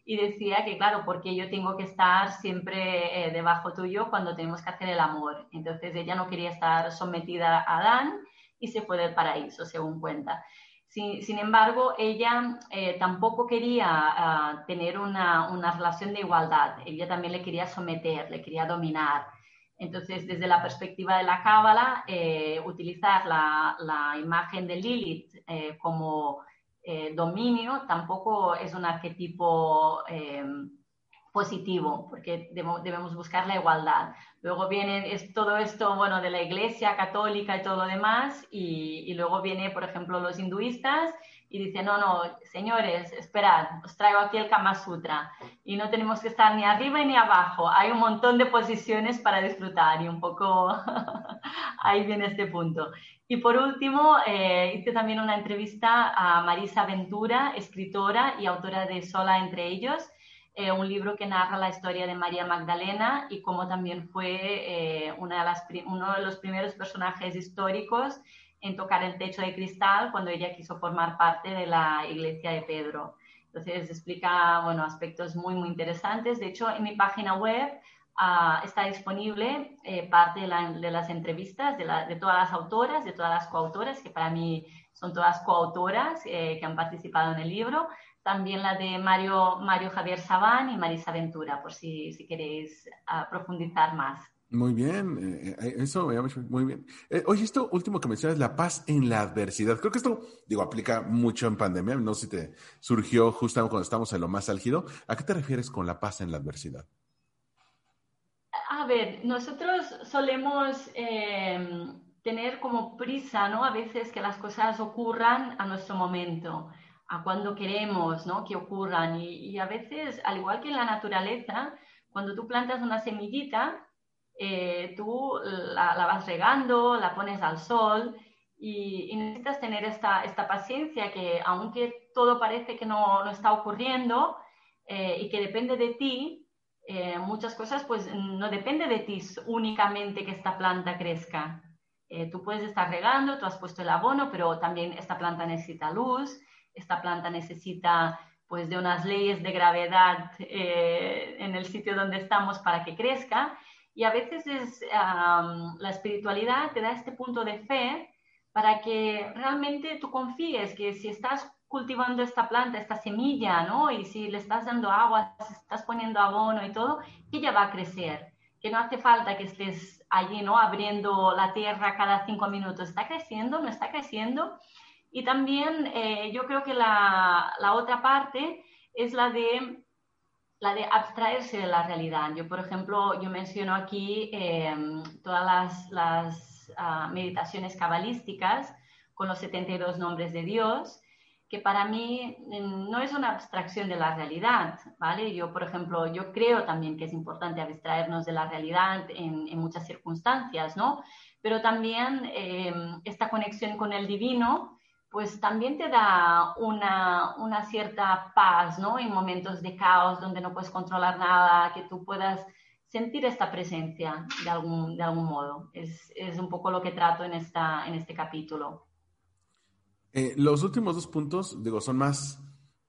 y decía que, claro, porque yo tengo que estar siempre eh, debajo tuyo cuando tenemos que hacer el amor. Entonces ella no quería estar sometida a Adán y se fue del paraíso, según cuenta. Sin, embargo, ella eh, tampoco quería ah, tener una, una, relación de igualdad, ella también le quería someter, le quería dominar. Entonces, desde la perspectiva de la Cábala, eh, utilizar la, imagen de Lilith como eh, dominio tampoco es un arquetipo eh, positivo, porque debemos buscar la igualdad. Luego viene todo esto, bueno, de la iglesia católica y todo lo demás, y luego viene, por ejemplo, los hinduistas y dicen, no, no, señores, esperad, os traigo aquí el Kama Sutra, y no tenemos que estar ni arriba ni abajo, hay un montón de posiciones para disfrutar, y un poco ahí viene este punto. Y por último, eh, hice también una entrevista a Marisa Ventura, escritora y autora de Sola entre ellos, eh, un libro que narra la historia de María Magdalena y cómo también fue eh, una de las, uno de los primeros personajes históricos en tocar el techo de cristal cuando ella quiso formar parte de la iglesia de Pedro. Entonces explica bueno, aspectos muy, muy interesantes. De hecho, en mi página web Ah, está disponible eh, parte de, las entrevistas de, todas las autoras, de todas las coautoras, que para mí son todas coautoras eh, que han participado en el libro. También la de Mario, Mario Javier Sabán y Marisa Ventura, por si, si queréis ah, profundizar más. Muy bien, eh, eso me muy bien. oye, esto último que mencionas, la paz en la adversidad. Creo que esto, digo, aplica mucho en pandemia. No sé si te surgió justo cuando estamos en lo más álgido. ¿A qué te refieres con la paz en la adversidad? A ver, nosotros solemos em, tener como prisa, ¿no? A veces que las cosas ocurran a nuestro momento, a cuando queremos, ¿no? Que ocurran. Y, a veces, al igual que en la naturaleza, cuando tú plantas una semillita, eh, tú la, vas regando, la pones al sol y, necesitas tener esta, esta, paciencia que aunque todo parece que no, no está ocurriendo eh, y que depende de ti, eh, muchas cosas, pues no depende de ti únicamente que esta planta crezca. Tú puedes estar regando, tú has puesto el abono, pero también esta planta necesita luz, esta planta necesita pues de unas leyes de gravedad en el sitio donde estamos para que crezca. Y a veces es, la espiritualidad te da este punto de fe para que realmente tú confíes que si estás cultivando esta planta, esta semilla, ¿no? Y si le estás dando agua, si estás poniendo abono y todo, ella va a crecer. Que no hace falta que estés allí, ¿no? Abriendo la tierra cada cinco minutos. Está creciendo, no está creciendo. Y también eh, yo creo que la, la, otra parte es la de, la de abstraerse de la realidad. Yo, por ejemplo, yo menciono aquí eh, todas las, las ah, meditaciones cabalísticas con los 72 nombres de Dios que para mí mm, no es una abstracción de la realidad, ¿vale? Yo, por ejemplo, yo creo también que es importante abstraernos de la realidad en, muchas circunstancias, ¿no? Pero también em, esta conexión con el divino, pues también te da una, una, cierta paz, ¿no? En momentos de caos donde no puedes controlar nada, que tú puedas sentir esta presencia de algún, de algún modo. Es, es un poco lo que trato en, esta, en este capítulo. Eh, los últimos dos puntos, digo, son más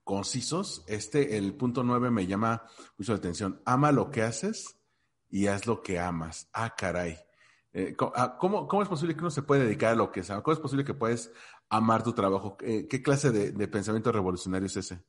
concisos. Este, el punto nueve, me llama mucho la atención. Ama lo que haces y haz lo que amas. Ah, caray. Eh, ah, ¿cómo, ¿cómo, es posible que uno se puede dedicar a lo que es? ¿Cómo es posible que puedes amar tu trabajo? ¿Qué clase de, pensamiento revolucionario es ese?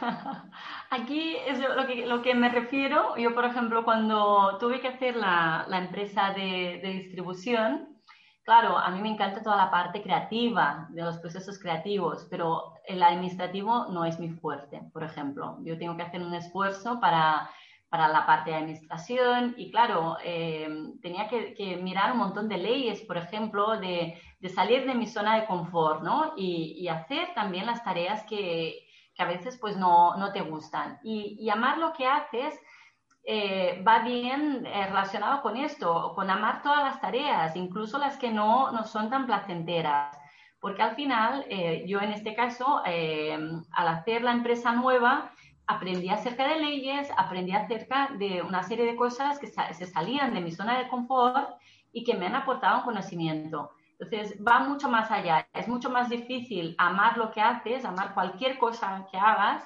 Aquí es lo que, lo que, me refiero. Yo, por ejemplo, cuando tuve que hacer la, la empresa de, de, distribución, claro, a mí me encanta toda la parte creativa, de los procesos creativos, pero el administrativo no es mi fuerte, por ejemplo. Yo tengo que hacer un esfuerzo para para la parte de administración y claro, eh, tenía que, mirar un montón de leyes, por ejemplo, de, salir de mi zona de confort, ¿no? Y, hacer también las tareas que, a veces pues no, te gustan. Y, amar lo que haces eh, va bien eh, relacionado con esto, con amar todas las tareas, incluso las que no, no son tan placenteras. Porque al final, yo en este caso, al hacer la empresa nueva, aprendí acerca de leyes, aprendí acerca de una serie de cosas que se salían de mi zona de confort y que me han aportado un conocimiento. Entonces, va mucho más allá. Es mucho más difícil amar lo que haces, amar cualquier cosa que hagas,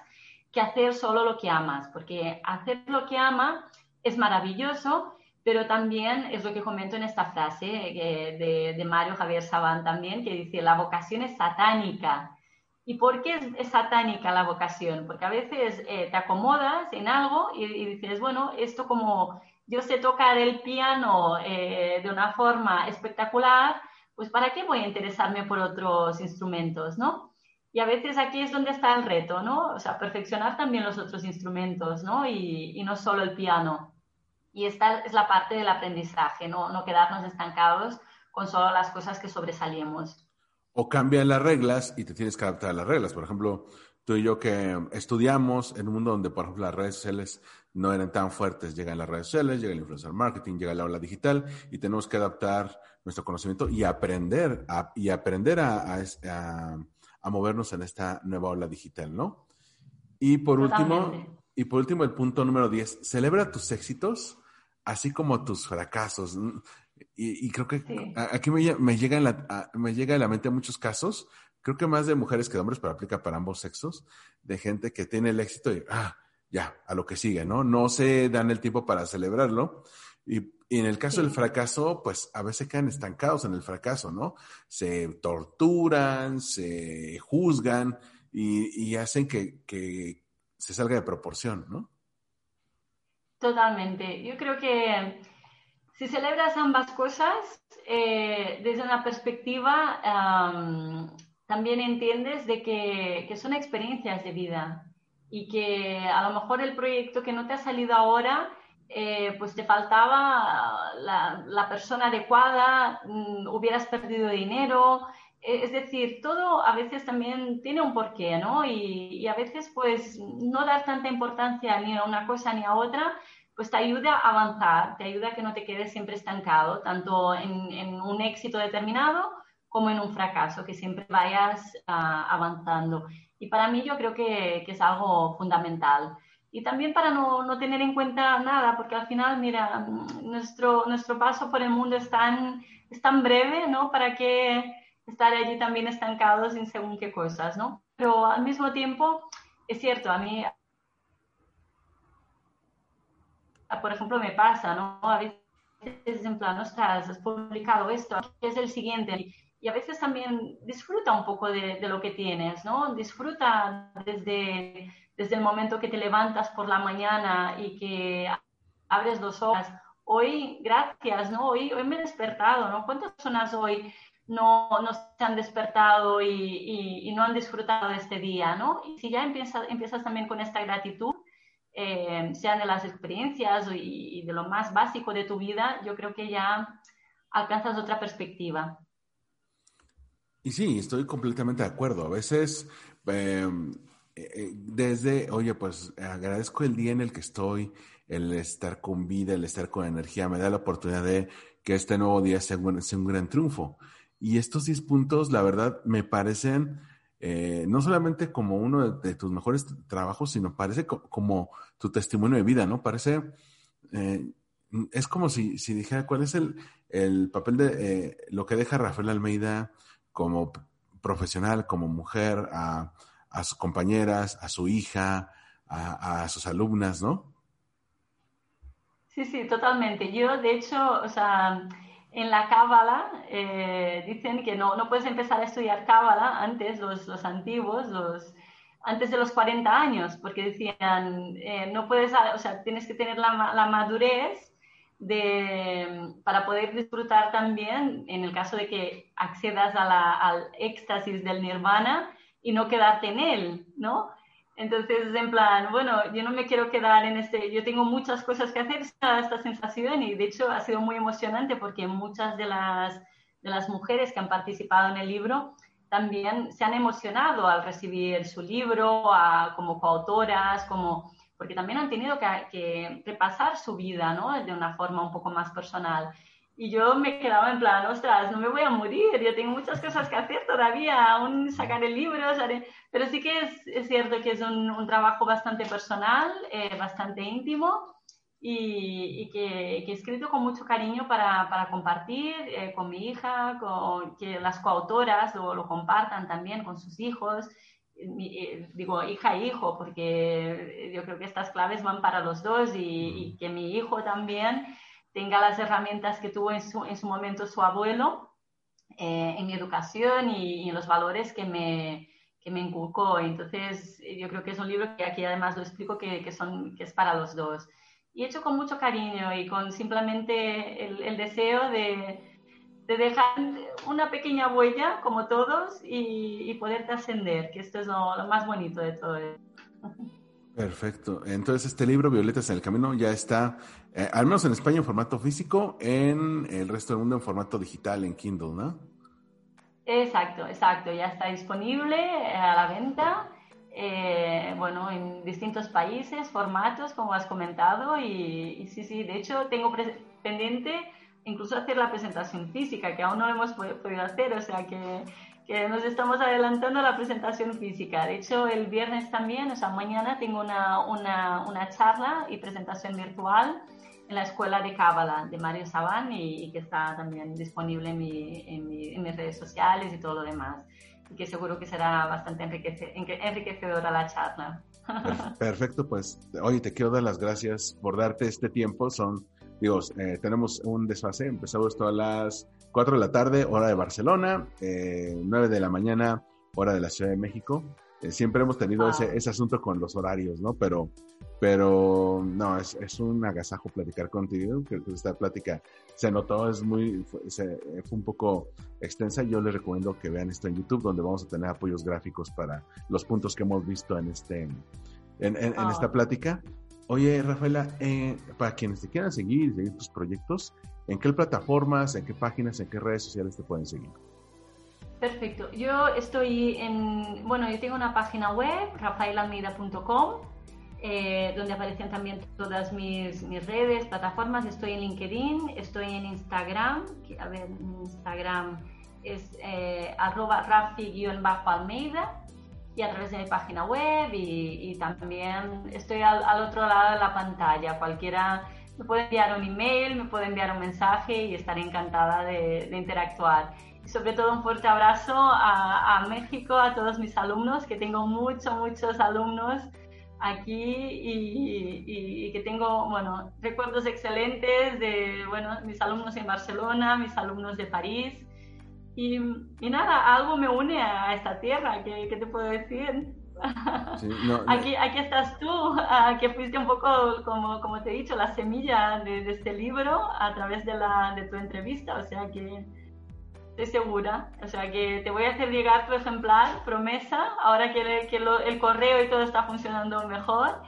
que hacer solo lo que amas, porque hacer lo que ama es maravilloso, pero también es lo que comento en esta frase eh, de, Mario Javier Sabán también, que dice, la vocación es satánica. ¿Y por qué es, satánica la vocación? Porque a veces eh, te acomodas en algo y, dices, bueno, esto como yo sé tocar el piano eh, de una forma espectacular, pues ¿para qué voy a interesarme por otros instrumentos, no? Y a veces aquí es donde está el reto, ¿no? O sea, perfeccionar también los otros instrumentos, ¿no? Y, y no solo el piano. Y esta es la parte del aprendizaje, ¿no? No quedarnos estancados con solo las cosas que sobresalimos o cambian las reglas y te tienes que adaptar a las reglas. Por ejemplo, tú y yo que estudiamos en un mundo donde, por ejemplo, las redes sociales no eran tan fuertes, llegan las redes sociales, llega el influencer marketing, llega la ola digital y tenemos que adaptar nuestro conocimiento y aprender a, y aprender a, a, movernos en esta nueva ola digital, ¿no? Y por último, y por último, el punto número 10, celebra tus éxitos, así como tus fracasos. Y, creo que aquí me, me, llega la, me llega a la mente muchos casos, creo que más de mujeres que de hombres, pero aplica para ambos sexos, de gente que tiene el éxito y, ah, ya, a lo que sigue, ¿no? No se dan el tiempo para celebrarlo. Y, en el caso del fracaso, pues a veces quedan estancados en el fracaso, ¿no? Se torturan, se juzgan y, y hacen que, que se salga de proporción, ¿no? Totalmente. Yo creo que si celebras ambas cosas, eh, desde una perspectiva, también entiendes de que, son experiencias de vida y que a lo mejor el proyecto que no te ha salido ahora, eh, pues te faltaba la, persona adecuada, mm, hubieras perdido dinero. E, es decir, todo a veces también tiene un porqué, ¿no? Y, y a veces, pues, no dar tanta importancia ni a una cosa ni a otra, pues te ayuda a avanzar, te ayuda a que no te quedes siempre estancado, tanto en, un éxito determinado como en un fracaso, que siempre vayas ah, avanzando. Y para mí yo creo que, es algo fundamental. Y también para no, tener en cuenta nada, porque al final, mira, nuestro, nuestro paso por el mundo es tan, es tan breve, ¿no? Para que estar allí también estancados sin según qué cosas, ¿no? Pero al mismo tiempo, es cierto, a mí por ejemplo, me pasa, ¿no? A veces en plan, ostras, has publicado esto, ¿qué es el siguiente? Y a veces también disfruta un poco de, lo que tienes, ¿no? Disfruta desde, desde el momento que te levantas por la mañana y que abres dos horas. Hoy, gracias, ¿no? Hoy, hoy me he despertado, ¿no? ¿Cuántas personas hoy no, no se han despertado y, y, no han disfrutado de este día, ¿no? Y si ya empiezas, empiezas también con esta gratitud, eh, sean de las experiencias y, de lo más básico de tu vida, yo creo que ya alcanzas otra perspectiva. Y sí, estoy completamente de acuerdo. A veces, em, eh, eh, desde, oye, pues agradezco el día en el que estoy, el estar con vida, el estar con energía, me da la oportunidad de que este nuevo día sea un, sea un gran triunfo. Y estos 10 puntos, la verdad, me parecen eh, no solamente como uno de, tus mejores trabajos, sino parece como tu testimonio de vida, ¿no? Parece, eh, es como si, si, dijera cuál es el, el papel de eh, lo que deja Rafael Almeida como profesional, como mujer, a, a sus compañeras, a su hija, a, a sus alumnas, ¿no? Sí, sí, totalmente. Yo, de hecho, o sea, en la Cábala eh, dicen que no, no puedes empezar a estudiar Cábala antes, los, los antiguos, los, antes de los 40 años, porque decían, eh, no puedes, o sea, tienes que tener la, la madurez de, para poder disfrutar también, en el caso de que accedas a la, al éxtasis del nirvana y no quedarte en él, ¿no? Entonces, en plan, bueno, yo no me quiero quedar en este, yo tengo muchas cosas que hacer, esta, sensación, y de hecho ha sido muy emocionante porque muchas de las, de las mujeres que han participado en el libro también se han emocionado al recibir su libro, como coautoras, como, porque también han tenido que, que, repasar su vida ¿no? de una forma un poco más personal. Y yo me quedaba en plan, ostras, no me voy a morir, yo tengo muchas cosas que hacer todavía, aún sacar el libro, pero sí que es, es, cierto que es un, un trabajo bastante personal, eh, bastante íntimo y, que, que, he escrito con mucho cariño para, para compartir eh, con mi hija, con, que las coautoras lo, lo compartan también con sus hijos. Mi, eh, digo hija e hijo, porque yo creo que estas claves van para los dos y, y, que mi hijo también tenga las herramientas que tuvo en su, en su momento su abuelo eh, en mi educación y, y, en los valores que me, que me inculcó. Entonces, yo creo que es un libro que aquí además lo explico que, que, son, que es para los dos y hecho con mucho cariño y con simplemente el, el deseo de, de, dejar una pequeña huella, como todos, y, y poder trascender, que esto es lo, lo, más bonito de todo. Perfecto. Entonces, este libro, Violetas en el Camino, ya está, eh, al menos en España, en formato físico, en el resto del mundo en formato digital, en Kindle, ¿no? Exacto, exacto. Ya está disponible a la venta eh, bueno, en distintos países, formatos, como has comentado, y, y sí, sí, de hecho tengo pendiente incluso hacer la presentación física, que aún no hemos podido hacer, o sea que, que, nos estamos adelantando a la presentación física. De hecho, el viernes también, o sea, mañana tengo una, una, una charla y presentación virtual en la Escuela de Cábala de Mario Sabán y, y, que está también disponible en, mi, en, mi, en mis redes sociales y todo lo demás que seguro que será bastante enriquece, enriquecedora la charla. Perfecto, pues oye, te quiero dar las gracias por darte este tiempo. Son, digo, eh, tenemos un desfase, empezamos esto a las 4 de la tarde, hora de Barcelona, eh, 9 de la mañana, hora de la Ciudad de México. Eh, siempre hemos tenido ese, ese, asunto con los horarios, ¿no? Pero, pero no, es, es un agasajo platicar contigo. Creo que esta plática se notó, es muy, fue, se, fue un poco extensa. Yo les recomiendo que vean esto en YouTube, donde vamos a tener apoyos gráficos para los puntos que hemos visto en este, en, en, en oh. esta plática. Oye, Rafaela, eh, para quienes te quieran seguir, seguir tus proyectos, ¿en qué plataformas, en qué páginas, en qué redes sociales te pueden seguir? Perfecto. Yo estoy en, bueno, yo tengo una página web, rafaelalmeida.com, eh, donde aparecen también todas mis, mis, redes, plataformas. Estoy en LinkedIn, estoy en Instagram, a ver, Instagram es eh, arroba rafi-almeida y a través de mi página web y, y también estoy al, al, otro lado de la pantalla. Cualquiera me puede enviar un email, me puede enviar un mensaje y estaré encantada de, de interactuar y sobre todo un fuerte abrazo a, a, México, a todos mis alumnos, que tengo muchos, muchos alumnos aquí y, y, y, que tengo, bueno, recuerdos excelentes de, bueno, mis alumnos en Barcelona, mis alumnos de París. Y, y nada, algo me une a esta tierra, ¿qué, qué te puedo decir? Sí, no, no. Aquí, aquí estás tú, que fuiste un poco, como, como te he dicho, la semilla de, de este libro a través de, la, de tu entrevista, o sea que estoy segura. O sea que te voy a hacer llegar tu ejemplar, promesa, ahora que, que lo, el correo y todo está funcionando mejor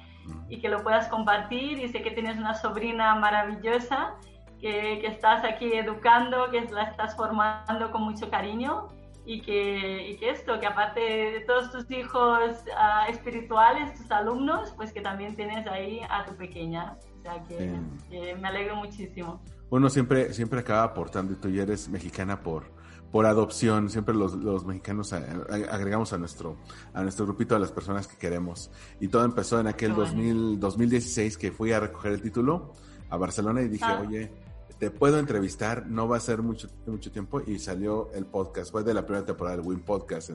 y que lo puedas compartir. Y sé que tienes una sobrina maravillosa que, que estás aquí educando, que la estás formando con mucho cariño. Y que, y que esto, que aparte de todos tus hijos uh, espirituales, tus alumnos, pues que también tienes ahí a tu pequeña. O sea que, que me alegro muchísimo uno siempre, siempre acaba aportando y tú ya eres mexicana por, por adopción. Siempre los, los mexicanos agregamos a nuestro, a nuestro grupito a las personas que queremos. Y todo empezó en aquel 2000, 2016 que fui a recoger el título a Barcelona y dije, ah. oye, te puedo entrevistar, no va a ser mucho, mucho tiempo. Y salió el podcast, fue de la primera temporada del Win Podcast.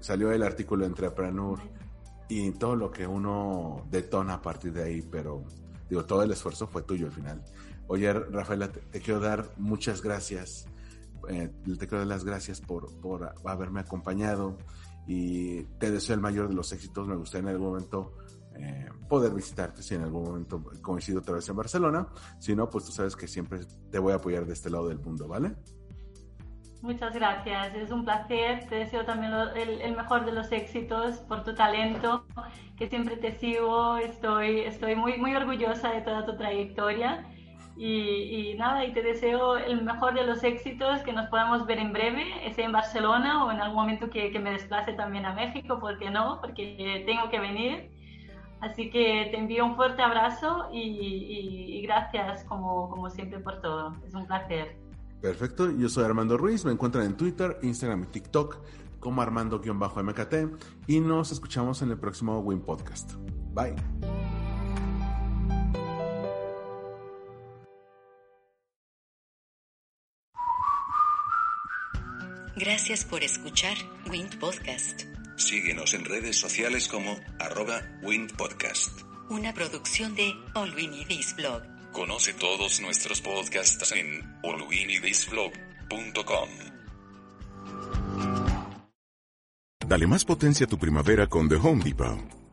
Salió el artículo Entrepreneur y todo lo que uno detona a partir de ahí, pero digo, todo el esfuerzo fue tuyo al final. Oye, Rafaela, te, quiero dar muchas gracias. Eh, te quiero dar las gracias por, por haberme acompañado y te deseo el mayor de los éxitos. Me gustaría en algún momento eh, poder visitarte si en algún momento coincido otra vez en Barcelona. Si no, pues tú sabes que siempre te voy a apoyar de este lado del mundo, ¿vale? Muchas gracias, es un placer. Te deseo también el, mejor de los éxitos por tu talento, que siempre te sigo. Estoy, estoy muy, muy orgullosa de toda tu trayectoria. Y, nada, y te deseo el mejor de los éxitos, que nos podamos ver en breve, sea en Barcelona o en algún momento que, que me desplace también a México, ¿por qué no? Porque tengo que venir. Así que te envío un fuerte abrazo y, gracias como, como, siempre por todo. Es un placer. Perfecto, yo soy Armando Ruiz, me encuentran en Twitter, Instagram y TikTok como Armando-MKT y nos escuchamos en el próximo Win Podcast. Bye. Gracias por escuchar Wind Podcast. Síguenos en redes sociales como arroba windpodcast. Una producción de All We Need Is Blog. Conoce todos nuestros podcasts en allwinidisblog.com. Dale más potencia a tu primavera con The Home Depot.